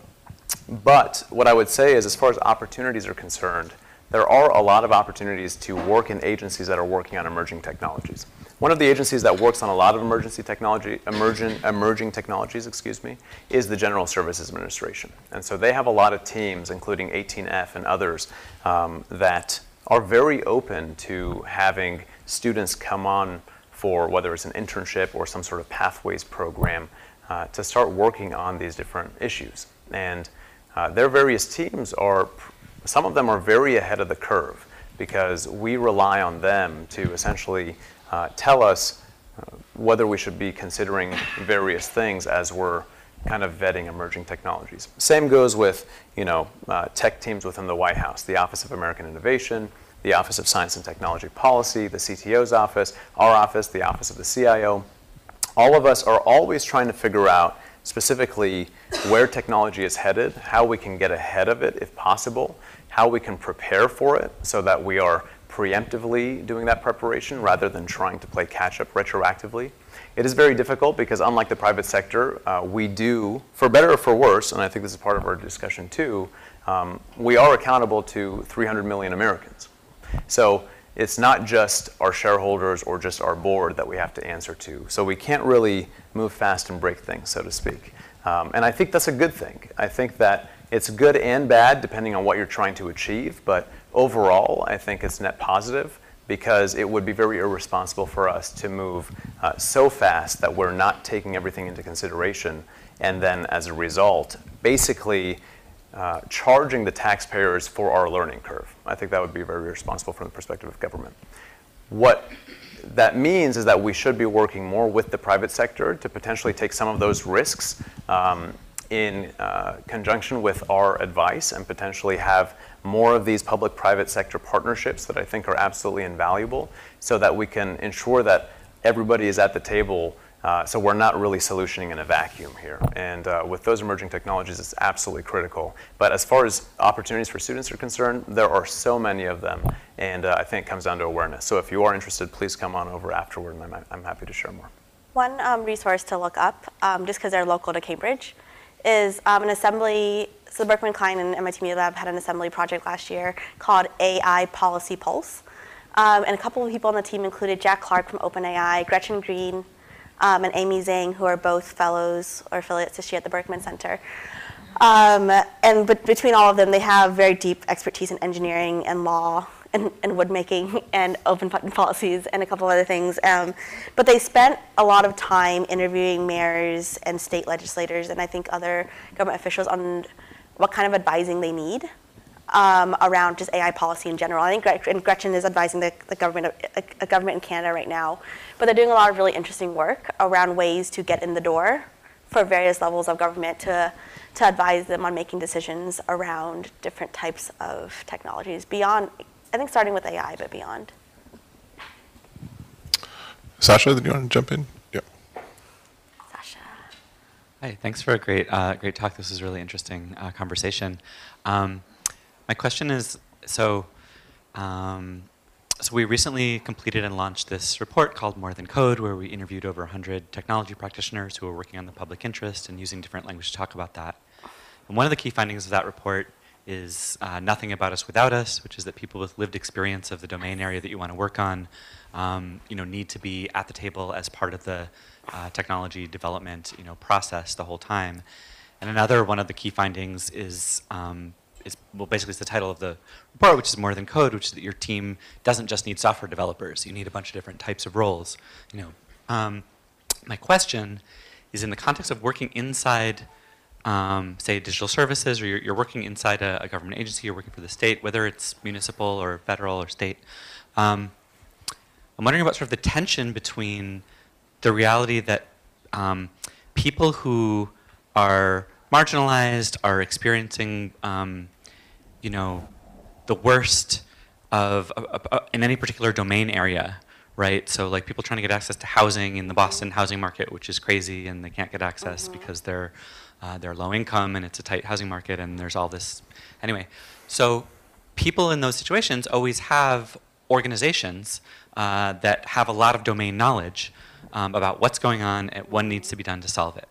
but what I would say is, as far as opportunities are concerned, there are a lot of opportunities to work in agencies that are working on emerging technologies. One of the agencies that works on a lot of emergency technology, emerging, emerging technologies, excuse me, is the General Services Administration. And so they have a lot of teams, including 18F and others, um, that are very open to having students come on for whether it's an internship or some sort of pathways program uh, to start working on these different issues. And uh, their various teams are, some of them are very ahead of the curve because we rely on them to essentially uh, tell us uh, whether we should be considering various things as we're kind of vetting emerging technologies. Same goes with, you know, uh, tech teams within the White House, the Office of American Innovation, the Office of Science and Technology Policy, the CTO's office, our office, the Office of the CIO. All of us are always trying to figure out specifically where technology is headed, how we can get ahead of it if possible, how we can prepare for it so that we are preemptively doing that preparation rather than trying to play catch up retroactively. It is very difficult because, unlike the private sector, uh, we do, for better or for worse, and I think this is part of our discussion too, um, we are accountable to 300 million Americans. So it's not just our shareholders or just our board that we have to answer to. So we can't really move fast and break things, so to speak. Um, and I think that's a good thing. I think that it's good and bad depending on what you're trying to achieve, but overall, I think it's net positive because it would be very irresponsible for us to move uh, so fast that we're not taking everything into consideration. And then as a result, basically uh, charging the taxpayers for our learning curve. I think that would be very responsible from the perspective of government. What that means is that we should be working more with the private sector to potentially take some of those risks um, in uh, conjunction with our advice and potentially have more of these public private sector partnerships that I think are absolutely invaluable so that we can ensure that everybody is at the table. Uh, so we're not really solutioning in a vacuum here. And uh, with those emerging technologies, it's absolutely critical. But as far as opportunities for students are concerned, there are so many of them. And uh, I think it comes down to awareness. So if you are interested, please come on over afterward, and I'm, I'm happy to share more. One um, resource to look up, um, just because they're local to Cambridge, is um, an assembly. So Berkman Klein and MIT Media Lab had an assembly project last year called AI Policy Pulse. Um, and a couple of people on the team included Jack Clark from OpenAI, Gretchen Greene, um, and Amy Zhang, who are both fellows or affiliates at the Berkman Center. Um, and but between all of them, they have very deep expertise in engineering and law and, and wood making and open policies and a couple other things. Um, but they spent a lot of time interviewing mayors and state legislators and I think other government officials on what kind of advising they need um, around just AI policy in general. I think Gretchen is advising the, the government, a, a government in Canada right now, but they're doing a lot of really interesting work around ways to get in the door for various levels of government to to advise them on making decisions around different types of technologies beyond I think starting with AI, but beyond. Sasha, do you want to jump in? Yeah. Sasha. Hi, thanks for a great, uh, great talk. This was really interesting uh, conversation. Um, my question is, so, um, so we recently completed and launched this report called More Than Code, where we interviewed over 100 technology practitioners who are working on the public interest and using different language to talk about that. And one of the key findings of that report is uh, Nothing About Us Without Us, which is that people with lived experience of the domain area that you want to work on um, you know, need to be at the table as part of the uh, technology development you know, process the whole time. And another one of the key findings is, um, is well, basically it's the title of the report, which is more than code, which is that your team doesn't just need software developers. You need a bunch of different types of roles. You know, um, my question is in the context of working inside um, say, digital services, or you're, you're working inside a, a, government agency, you're working for the state, whether it's municipal or federal or state. Um, I'm wondering about sort of the tension between the reality that um, people who are marginalized are experiencing, um, you know, the worst of uh, uh, in any particular domain area, right? So like people trying to get access to housing in the Boston housing market, which is crazy, and they can't get access mm-hmm. because they're uh, they're low income and it's a tight housing market and there's all this. Anyway, so people in those situations always have organizations uh, that have a lot of domain knowledge um, about what's going on and what needs to be done to solve it.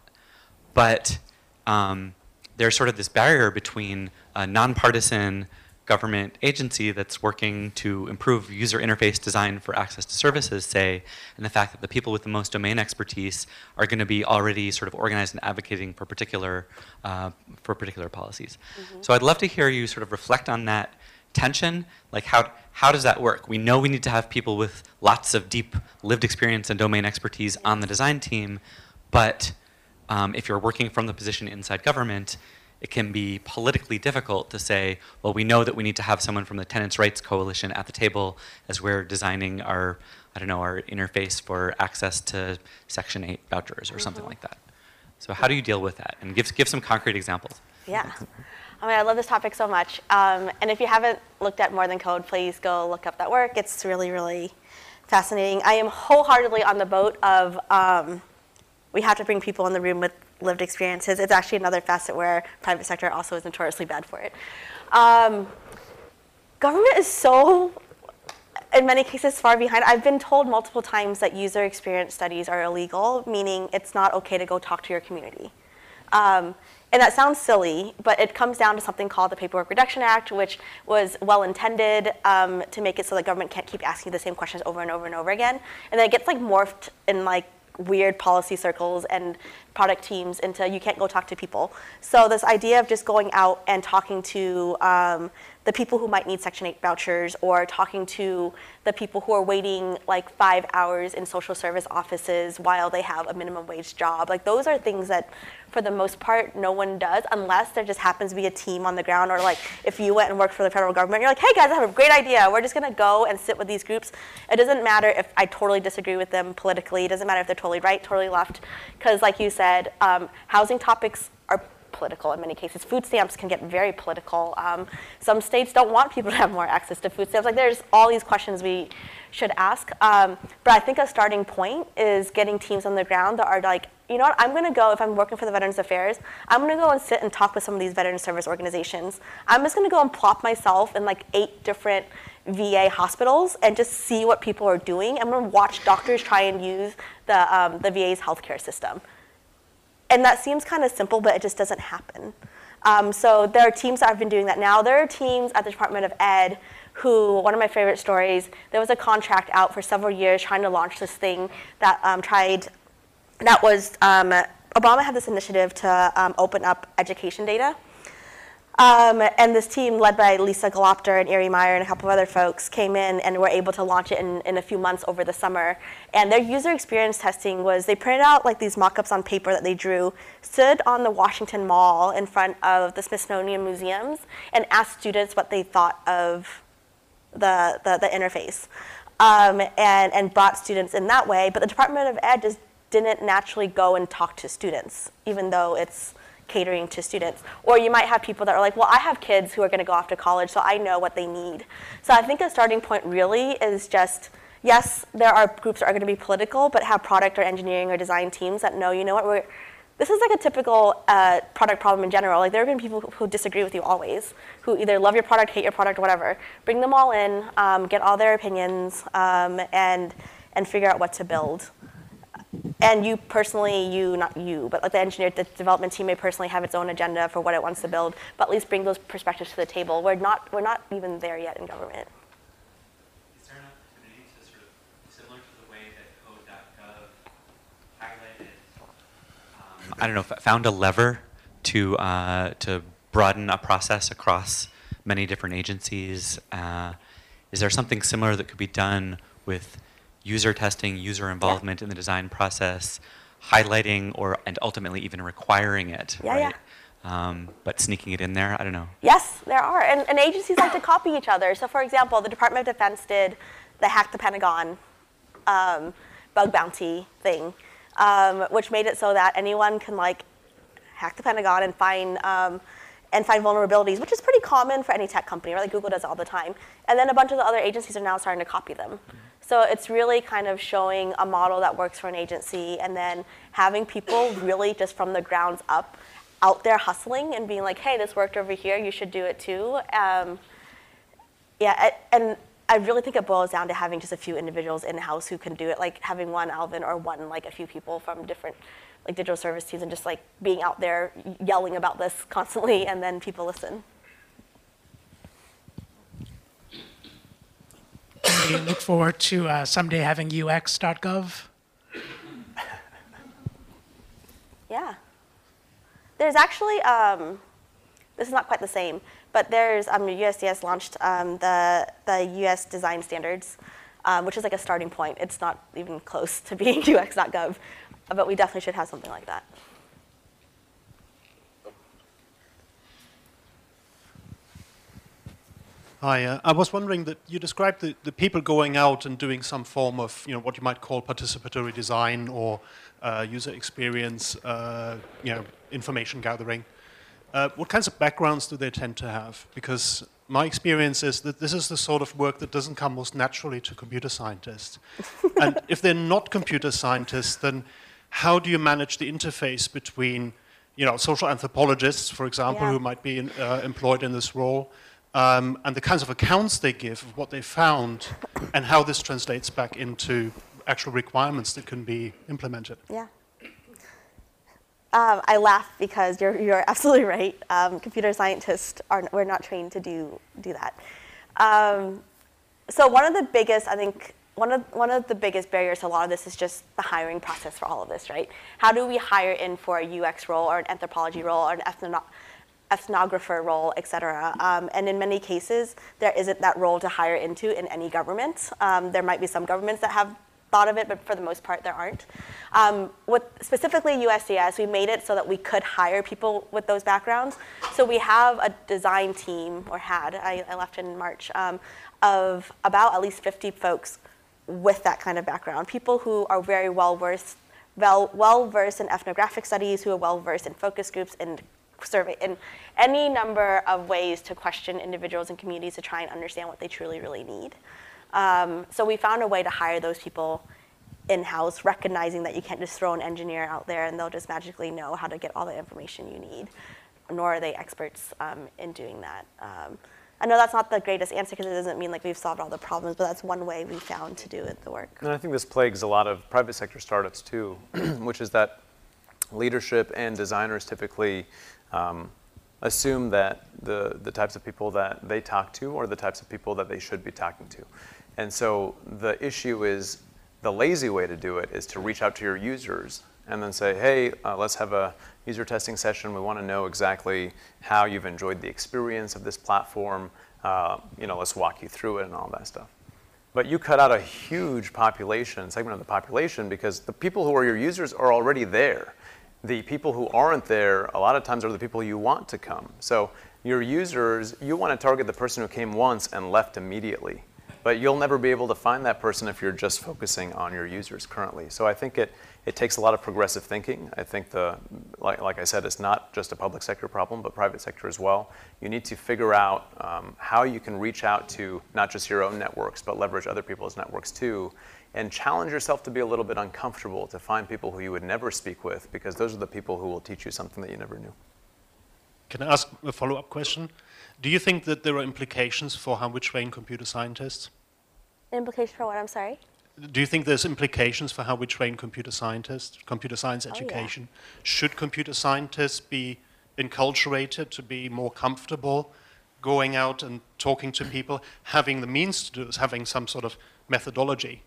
But um, there's sort of this barrier between a nonpartisan government agency that's working to improve user interface design for access to services, say, and the fact that the people with the most domain expertise are going to be already sort of organized and advocating for particular uh, for particular policies. Mm-hmm. So I'd love to hear you sort of reflect on that tension. Like how how does that work? We know we need to have people with lots of deep lived experience and domain expertise on the design team, but um, if you're working from the position inside government, it can be politically difficult to say, well, we know that we need to have someone from the Tenants' Rights Coalition at the table as we're designing our I don't know, our interface for access to Section 8 vouchers or Mm-hmm. something like that. So how do you deal with that? And give, give some concrete examples. Yeah. I mean, I love this topic so much. Um, and if you haven't looked at More Than Code, please go look up that work. It's really, really fascinating. I am wholeheartedly on the boat of um, we have to bring people in the room with lived experiences. It's actually another facet where private sector also is notoriously bad for it. Um, government is so in many cases far behind. I've been told multiple times that user experience studies are illegal, meaning it's not okay to go talk to your community. Um, and that sounds silly, but it comes down to something called the Paperwork Reduction Act, which was well intended um, to make it so that government can't keep asking the same questions over and over and over again. And then it gets like morphed in like weird policy circles and product teams into you can't go talk to people. So this idea of just going out and talking to um, the people who might need Section 8 vouchers or talking to the people who are waiting like five hours in social service offices while they have a minimum wage job. Like those are things that for the most part no one does unless there just happens to be a team on the ground or like if you went and worked for the federal government, you're like, hey guys, I have a great idea. We're just gonna go and sit with these groups. It doesn't matter if I totally disagree with them politically. It doesn't matter if they're totally right, totally left. Because like you said, um, housing topics are political in many cases. Food stamps can get very political. Um, some states don't want people to have more access to food stamps. Like there's all these questions we should ask. Um, but I think a starting point is getting teams on the ground that are like, you know what, I'm gonna go, if I'm working for the Veterans Affairs, I'm gonna go and sit and talk with some of these veteran service organizations. I'm just gonna go and plop myself in like eight different VA hospitals and just see what people are doing. I'm gonna watch doctors try and use the, um, the VA's healthcare system. And that seems kind of simple, but it just doesn't happen. Um, so there are teams that have been doing that now. There are teams at the Department of Ed who, one of my favorite stories, there was a contract out for several years trying to launch this thing that um, tried, that was, um, Obama had this initiative to um, open up education data. Um, and this team, led by Lisa Gelobter and Erie Meyer and a couple of other folks, came in and were able to launch it in, in a few months over the summer. And their user experience testing was they printed out like these mock-ups on paper that they drew, stood on the Washington Mall in front of the Smithsonian Museums, and asked students what they thought of the, the, the interface. Um, and, and brought students in that way. But the Department of Ed just didn't naturally go and talk to students, even though it's catering to students. Or you might have people that are like, well, I have kids who are going to go off to college, so I know what they need. So I think a starting point really is just yes, there are groups that are going to be political, but have product or engineering or design teams that know, you know what, we're, this is like a typical uh, product problem in general. Like there have been people who, who disagree with you always, who either love your product, hate your product, whatever. Bring them all in, um, get all their opinions, um, and and figure out what to build and you personally, you, not you, but like the engineer, the development team may personally have its own agenda for what it wants to build, but at least bring those perspectives to the table. We're not, we're not even there yet in government. Is there an opportunity to sort of, similar to the way that code.gov highlighted, um, I don't know, f- found a lever to, uh, to broaden a process across many different agencies? Uh, is there something similar that could be done with user testing, user involvement in the design process, highlighting or and ultimately even requiring it, Yeah, yeah. Um, but sneaking it in there, I don't know. Yes, there are. And, and agencies like to copy each other. So, for example, the Department of Defense did the Hack the Pentagon um, bug bounty thing, um, which made it so that anyone can like hack the Pentagon and find um, and find vulnerabilities, which is pretty common for any tech company, right? Like Google does it all the time. And then a bunch of the other agencies are now starting to copy them. So it's really kind of showing a model that works for an agency and then having people really just from the grounds up out there hustling and being like, hey, this worked over here, you should do it too. Um, yeah, and I really think it boils down to having just a few individuals in house who can do it, like having one Alvin or one like a few people from different like digital service teams and just like being out there yelling about this constantly and then people listen. We look forward to uh, someday having UX.gov. Yeah. There's actually, um, this is not quite the same, but there's, um, USDS launched um, the, the US design standards, um, which is like a starting point. It's not even close to being UX.gov, but we definitely should have something like that. Hi, uh, I was wondering that you described the, the people going out and doing some form of, you know, what you might call participatory design or uh, user experience, uh, you know, information gathering. Uh, what kinds of backgrounds do they tend to have? Because my experience is that this is the sort of work that doesn't come most naturally to computer scientists. and if they're not computer scientists, then how do you manage the interface between, you know, social anthropologists, for example, Yeah. who might be in, uh, employed in this role, um, and the kinds of accounts they give of what they found, and how this translates back into actual requirements that can be implemented? Yeah. Um, I laugh because you're, you're absolutely right. Um, computer scientists are we're not trained to do do that. Um, so one of the biggest, I think, one of one of the biggest barriers to a lot of this is just the hiring process for all of this, right? How do we hire in for a UX role or an anthropology role or an ethno- ethnographer role, et cetera? Um, and in many cases, there isn't that role to hire into in any government. Um, there might be some governments that have thought of it, but for the most part, there aren't. Um, with specifically USDS, we made it so that we could hire people with those backgrounds. So we have a design team, or had, I, I left in March, um, of about at least 50 folks with that kind of background. People who are very well versed, well, well versed in ethnographic studies, who are well versed in focus groups and survey, in any number of ways to question individuals and communities to try and understand what they truly, really need. Um, so we found a way to hire those people in-house, recognizing that you can't just throw an engineer out there and they'll just magically know how to get all the information you need, nor are they experts um, in doing that. Um, I know that's not the greatest answer because it doesn't mean like we've solved all the problems, but that's one way we found to do it, the work. And I think this plagues a lot of private sector startups too, which is that leadership and designers typically um, assume that the, the types of people that they talk to are the types of people that they should be talking to. And so the issue is the lazy way to do it is to reach out to your users and then say, hey, uh, let's have a user testing session. We want to know exactly how you've enjoyed the experience of this platform. Uh, you know, let's walk you through it and all that stuff. But you cut out a huge population, segment of the population, because the people who are your users are already there. The people who aren't there, a lot of times, are the people you want to come. So your users, you want to target the person who came once and left immediately. But you'll never be able to find that person if you're just focusing on your users currently. So I think it, it takes a lot of progressive thinking. I think the, like, like I said, it's not just a public sector problem, but private sector as well. You need to figure out um, how you can reach out to not just your own networks, but leverage other people's networks too, and challenge yourself to be a little bit uncomfortable to find people who you would never speak with, because those are the people who will teach you something that you never knew. Can I ask a follow-up question? Do you think that there are implications for how we train computer scientists? Implications for what? I'm sorry. Do you think there's implications for how we train computer scientists, computer science oh, yeah. education? Should computer scientists be enculturated to be more comfortable going out and talking to people, having the means to do this, having some sort of methodology?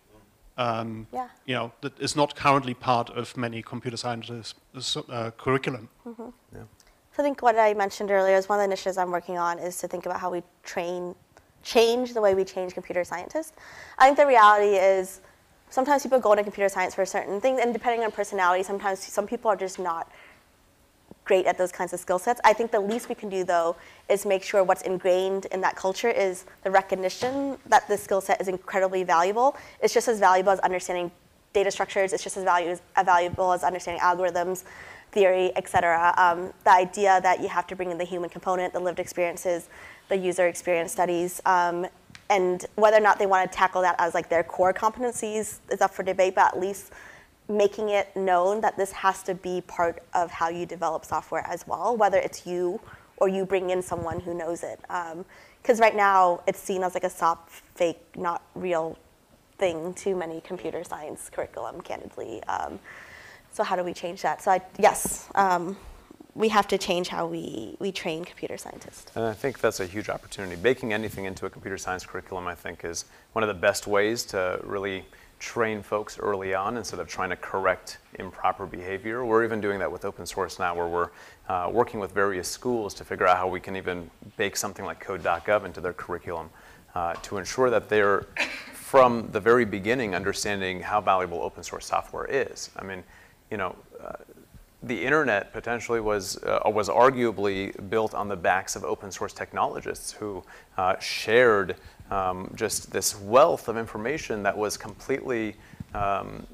Um, Yeah. You know, that is not currently part of many computer scientists' uh, curriculum. So I think what I mentioned earlier is one of the initiatives I'm working on is to think about how we train, change the way we change computer scientists. I think the reality is sometimes people go into computer science for certain things, and depending on personality, sometimes some people are just not great at those kinds of skill sets. I think the least we can do though is make sure what's ingrained in that culture is the recognition that this skill set is incredibly valuable. It's just as valuable as understanding data structures. It's just as, as valuable as understanding algorithms, theory, et cetera. Um, the idea that you have to bring in the human component, the lived experiences, the user experience studies, um, and whether or not they want to tackle that as like their core competencies is up for debate, but at least making it known that this has to be part of how you develop software as well, whether it's you or you bring in someone who knows it. Because right now it's seen as like a soft, fake, not real thing to many computer science curriculum, candidly. Um, so how do we change that? So I, yes, um, we have to change how we, we train computer scientists. And I think that's a huge opportunity. Baking anything into a computer science curriculum, I think, is one of the best ways to really train folks early on instead of trying to correct improper behavior. We're even doing that with open source now, where we're uh, working with various schools to figure out how we can even bake something like code.gov into their curriculum uh, to ensure that they're, from the very beginning, understanding how valuable open source software is. I mean, you know, uh, the internet potentially was, uh, was arguably built on the backs of open source technologists who uh, shared um, just this wealth of information that was completely um,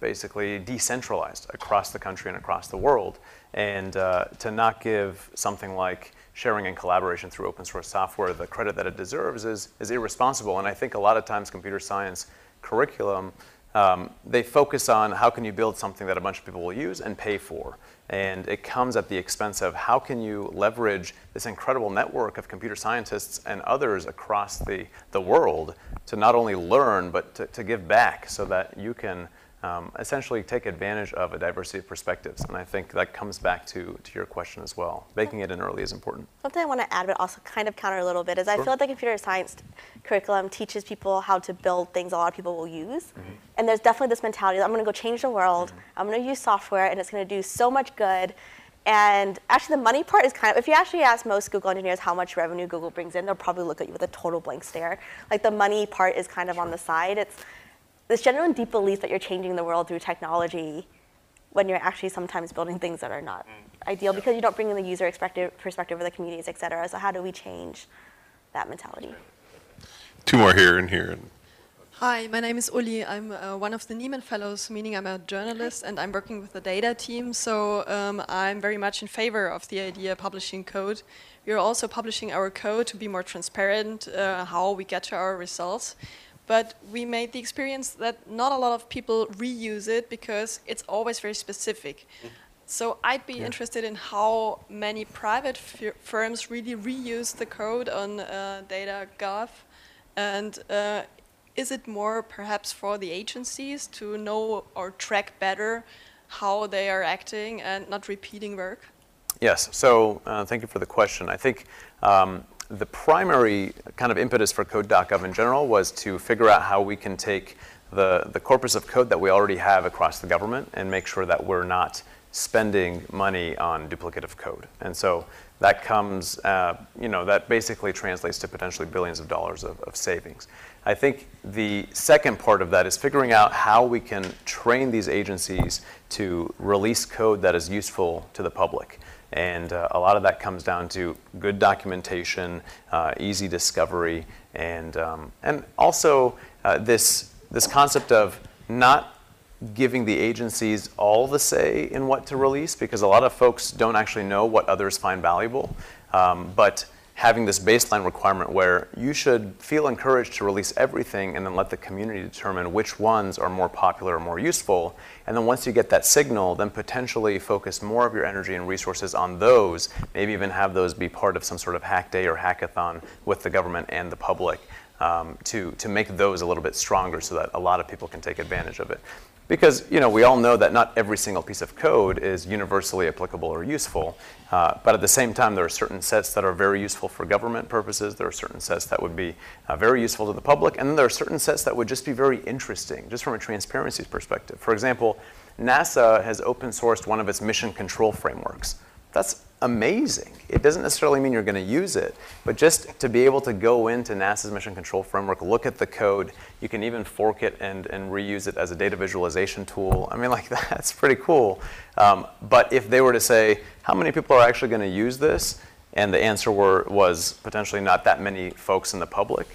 basically decentralized across the country and across the world. And uh, to not give something like sharing and collaboration through open source software the credit that it deserves is, is irresponsible. And I think a lot of times computer science curriculum um, they focus on how can you build something that a bunch of people will use and pay for. And it comes at the expense of how can you leverage this incredible network of computer scientists and others across the, the world to not only learn, but to, to give back so that you can um, essentially take advantage of a diversity of perspectives. And I think that comes back to, to your question as well. Making it in early is important. Something I want to add, but also kind of counter a little bit, is I feel like the computer science curriculum teaches people how to build things a lot of people will use. Mm-hmm. And there's definitely this mentality that I'm going to go change the world, mm-hmm. I'm going to use software, and it's going to do so much good. And actually, the money part is kind of, if you actually ask most Google engineers how much revenue Google brings in, they'll probably look at you with a total blank stare. Like the money part is kind of on the side. It's, this genuine deep belief that you're changing the world through technology when you're actually sometimes building things that are not mm. ideal because you don't bring in the user perspective, perspective of the communities, et cetera. So how do we change that mentality? Two more here and here. Hi, my name is Uli. I'm uh, one of the Nieman Fellows, meaning I'm a journalist and I'm working with the data team. So um, I'm very much in favor of the idea of publishing code. We are also publishing our code to be more transparent, uh, how we get to our results but we made the experience that not a lot of people reuse it because it's always very specific. So I'd be yeah. interested in how many private firms really reuse the code on uh, data.gov, and uh, is it more perhaps for the agencies to know or track better how they are acting and not repeating work? Yes. So uh, thank you for the question. I think. Um, the primary kind of impetus for code.gov in general was to figure out how we can take the, the corpus of code that we already have across the government and make sure that we're not spending money on duplicative code. And so that comes, uh, you know, that basically translates to potentially billions of dollars of, of savings. I think the second part of that is figuring out how we can train these agencies to release code that is useful to the public. And uh, a lot of that comes down to good documentation, uh, easy discovery, and, um, and also uh, this, this concept of not giving the agencies all the say in what to release, because a lot of folks don't actually know what others find valuable. Um, but having this baseline requirement where you should feel encouraged to release everything and then let the community determine which ones are more popular or more useful. And then once you get that signal, then potentially focus more of your energy and resources on those, maybe even have those be part of some sort of hack day or hackathon with the government and the public. Um, to, to make those a little bit stronger so that a lot of people can take advantage of it. Because you know, we all know that not every single piece of code is universally applicable or useful, uh, but at the same time, there are certain sets that are very useful for government purposes. There are certain sets that would be uh, very useful to the public, and then there are certain sets that would just be very interesting, just from a transparency perspective. For example, NASA has open sourced one of its mission control frameworks. That's amazing. It doesn't necessarily mean you're going to use it, but just to be able to go into NASA's Mission Control Framework, look at the code, you can even fork it and, and reuse it as a data visualization tool. I mean, like, that's pretty cool. Um, but if they were to say, how many people are actually going to use this? And the answer were, was potentially not that many folks in the public,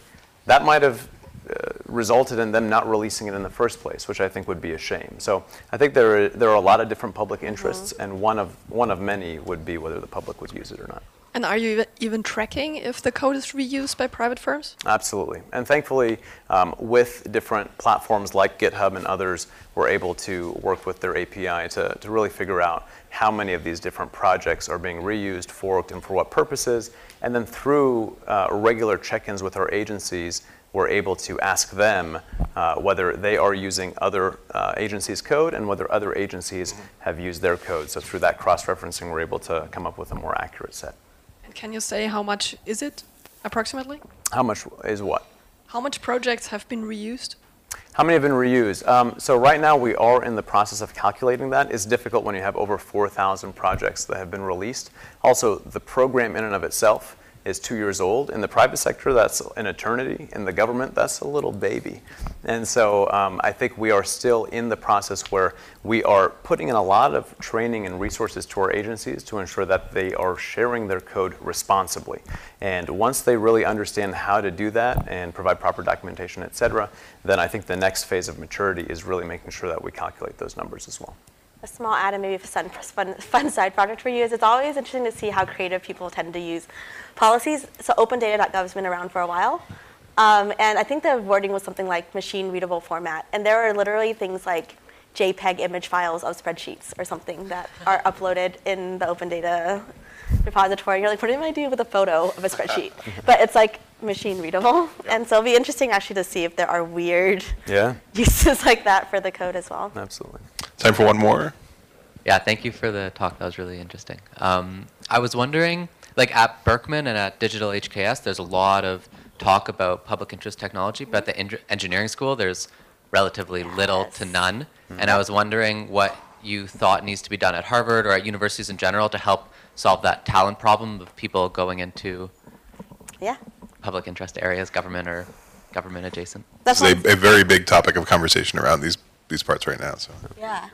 that might have uh, resulted in them not releasing it in the first place, which I think would be a shame. So I think there are, there are a lot of different public mm-hmm. interests, mm-hmm. and one of, one of many would be whether the public would use it or not. And are you even tracking if the code is reused by private firms? Absolutely. And thankfully, um, with different platforms like GitHub and others, we're able to work with their API to, to really figure out how many of these different projects are being reused, forked, and for what purposes. And then through uh, regular check ins with our agencies, we're able to ask them uh, whether they are using other uh, agencies' code and whether other agencies have used their code. So through that cross-referencing, we're able to come up with a more accurate set. And can you say how much is it approximately? How much is what? How much projects have been reused? How many have been reused? Um, so right now we are in the process of calculating that. It's difficult when you have over 4,000 projects that have been released. Also, the program in and of itself is two years old. In the private sector, that's an eternity. In the government, that's a little baby. And so um, I think we are still in the process where we are putting in a lot of training and resources to our agencies to ensure that they are sharing their code responsibly. And once they really understand how to do that and provide proper documentation, et cetera, then I think the next phase of maturity is really making sure that we calculate those numbers as well. A small add and maybe a fun, fun, fun side project for you is it's always interesting to see how creative people tend to use policies. So opendata.gov has been around for a while. Um, and I think the wording was something like machine readable format. And there are literally things like JPEG image files of spreadsheets or something that are uploaded in the open data repository. You're like, what am I do with a photo of a spreadsheet? but it's like machine readable. And so it'll be interesting actually to see if there are weird Yeah, uses like that for the code as well. absolutely. Time for one more. Yeah, thank you for the talk. That was really interesting. Um, I was wondering, like at Berkman and at Digital HKS, there's a lot of talk about public interest technology, but at the en- engineering school, there's relatively little to Yes. none. And I was wondering what you thought needs to be done at Harvard or at universities in general to help solve that talent problem of people going into Yeah. public interest areas, government or government adjacent. That's This is one- a, a very big topic of conversation around these these parts right now. So Yeah.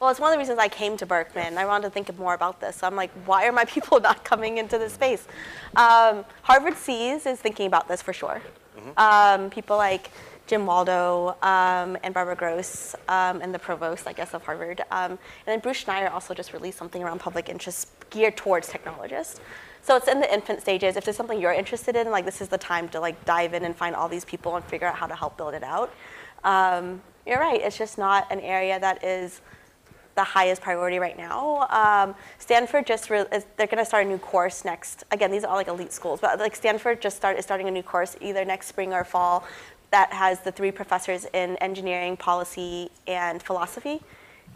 Well, it's one of the reasons I came to Berkman. I wanted to think more about this. So I'm like, why are my people not coming into this space? Um, Harvard SEAS is thinking about this for sure. Um, people like Jim Waldo um, and Barbara Grosz um, and the provost, I guess, of Harvard. Um, and then Bruce Schneier also just released something around public interest geared towards technologists. So it's in the infant stages. If there's something you're interested in, like this is the time to like dive in and find all these people and figure out how to help build it out. You're right. It's just not an area that is the highest priority right now. Um, Stanford just re- is, they're going to start a new course next. Again, these are all like elite schools, but like Stanford just start is starting a new course either next spring or fall that has the three professors in engineering, policy, and philosophy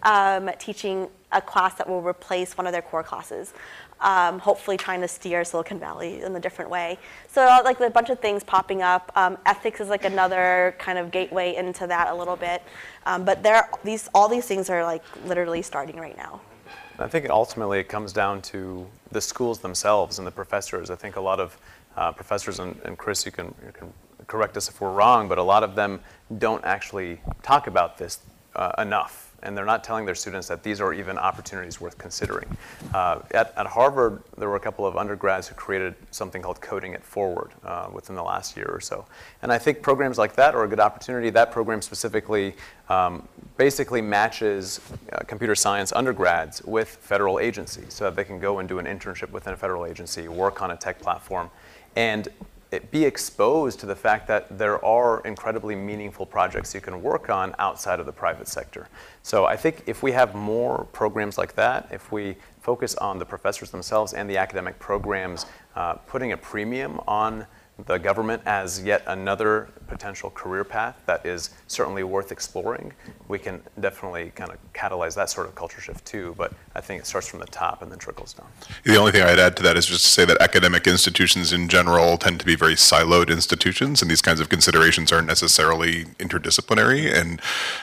um, teaching a class that will replace one of their core classes. Um, hopefully, trying to steer Silicon Valley in a different way. So, uh, like a bunch of things popping up. Um, ethics is like another kind of gateway into that a little bit. Um, but there, these all these things are like literally starting right now. I think ultimately it comes down to the schools themselves and the professors. I think a lot of uh, professors, and, and Chris, you can, you can correct us if we're wrong, but a lot of them don't actually talk about this uh, enough. And they're not telling their students that these are even opportunities worth considering. Uh, at, at Harvard, there were a couple of undergrads who created something called Coding It Forward uh, within the last year or so. And I think programs like that are a good opportunity. That program specifically um, basically matches uh, computer science undergrads with federal agencies so that they can go and do an internship within a federal agency, work on a tech platform, and be exposed to the fact that there are incredibly meaningful projects you can work on outside of the private sector. So I think if we have more programs like that, if we focus on the professors themselves and the academic programs, uh, putting a premium on the government as yet another potential career path that is certainly worth exploring, we can definitely kind of catalyze that sort of culture shift too. But I think it starts from the top and then trickles down. The only thing I'd add to that is just to say that academic institutions in general tend to be very siloed institutions, and these kinds of considerations aren't necessarily interdisciplinary. And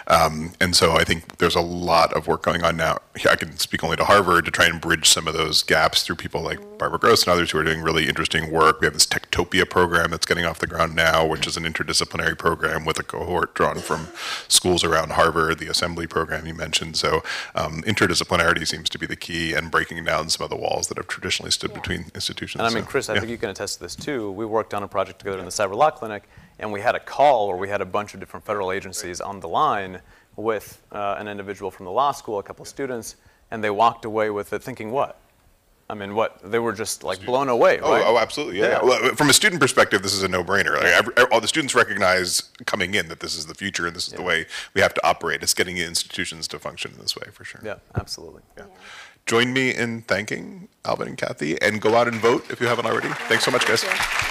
um, and so I think there's a lot of work going on now. I can speak only to Harvard to try and bridge some of those gaps through people like Barbara Grosz and others who are doing really interesting work. We have this Techtopia program that's getting off the ground now, which is an interdisciplinary program with a cohort drawn from schools around Harvard, the assembly program you mentioned. So um, interdisciplinarity seems to be the key and breaking down some of the walls that have traditionally stood between institutions. And I mean, So, Chris, I yeah. think you can attest to this too. We worked on a project together in the Cyber Law Clinic, and we had a call where we had a bunch of different federal agencies on the line with uh, an individual from the law school, a couple of students, and they walked away with it thinking what? I mean, what? They were just like blown away, Oh, right? oh, absolutely. Yeah. Yeah. Well, from a student perspective, this is a no-brainer. Like, every, all the students recognize coming in that this is the future and this is the way we have to operate. It's getting institutions to function in this way for sure. Yeah, absolutely. Yeah. Join me in thanking Alvin and Kathy, and go out and vote if you haven't already. Thanks so much, guys. Thank you.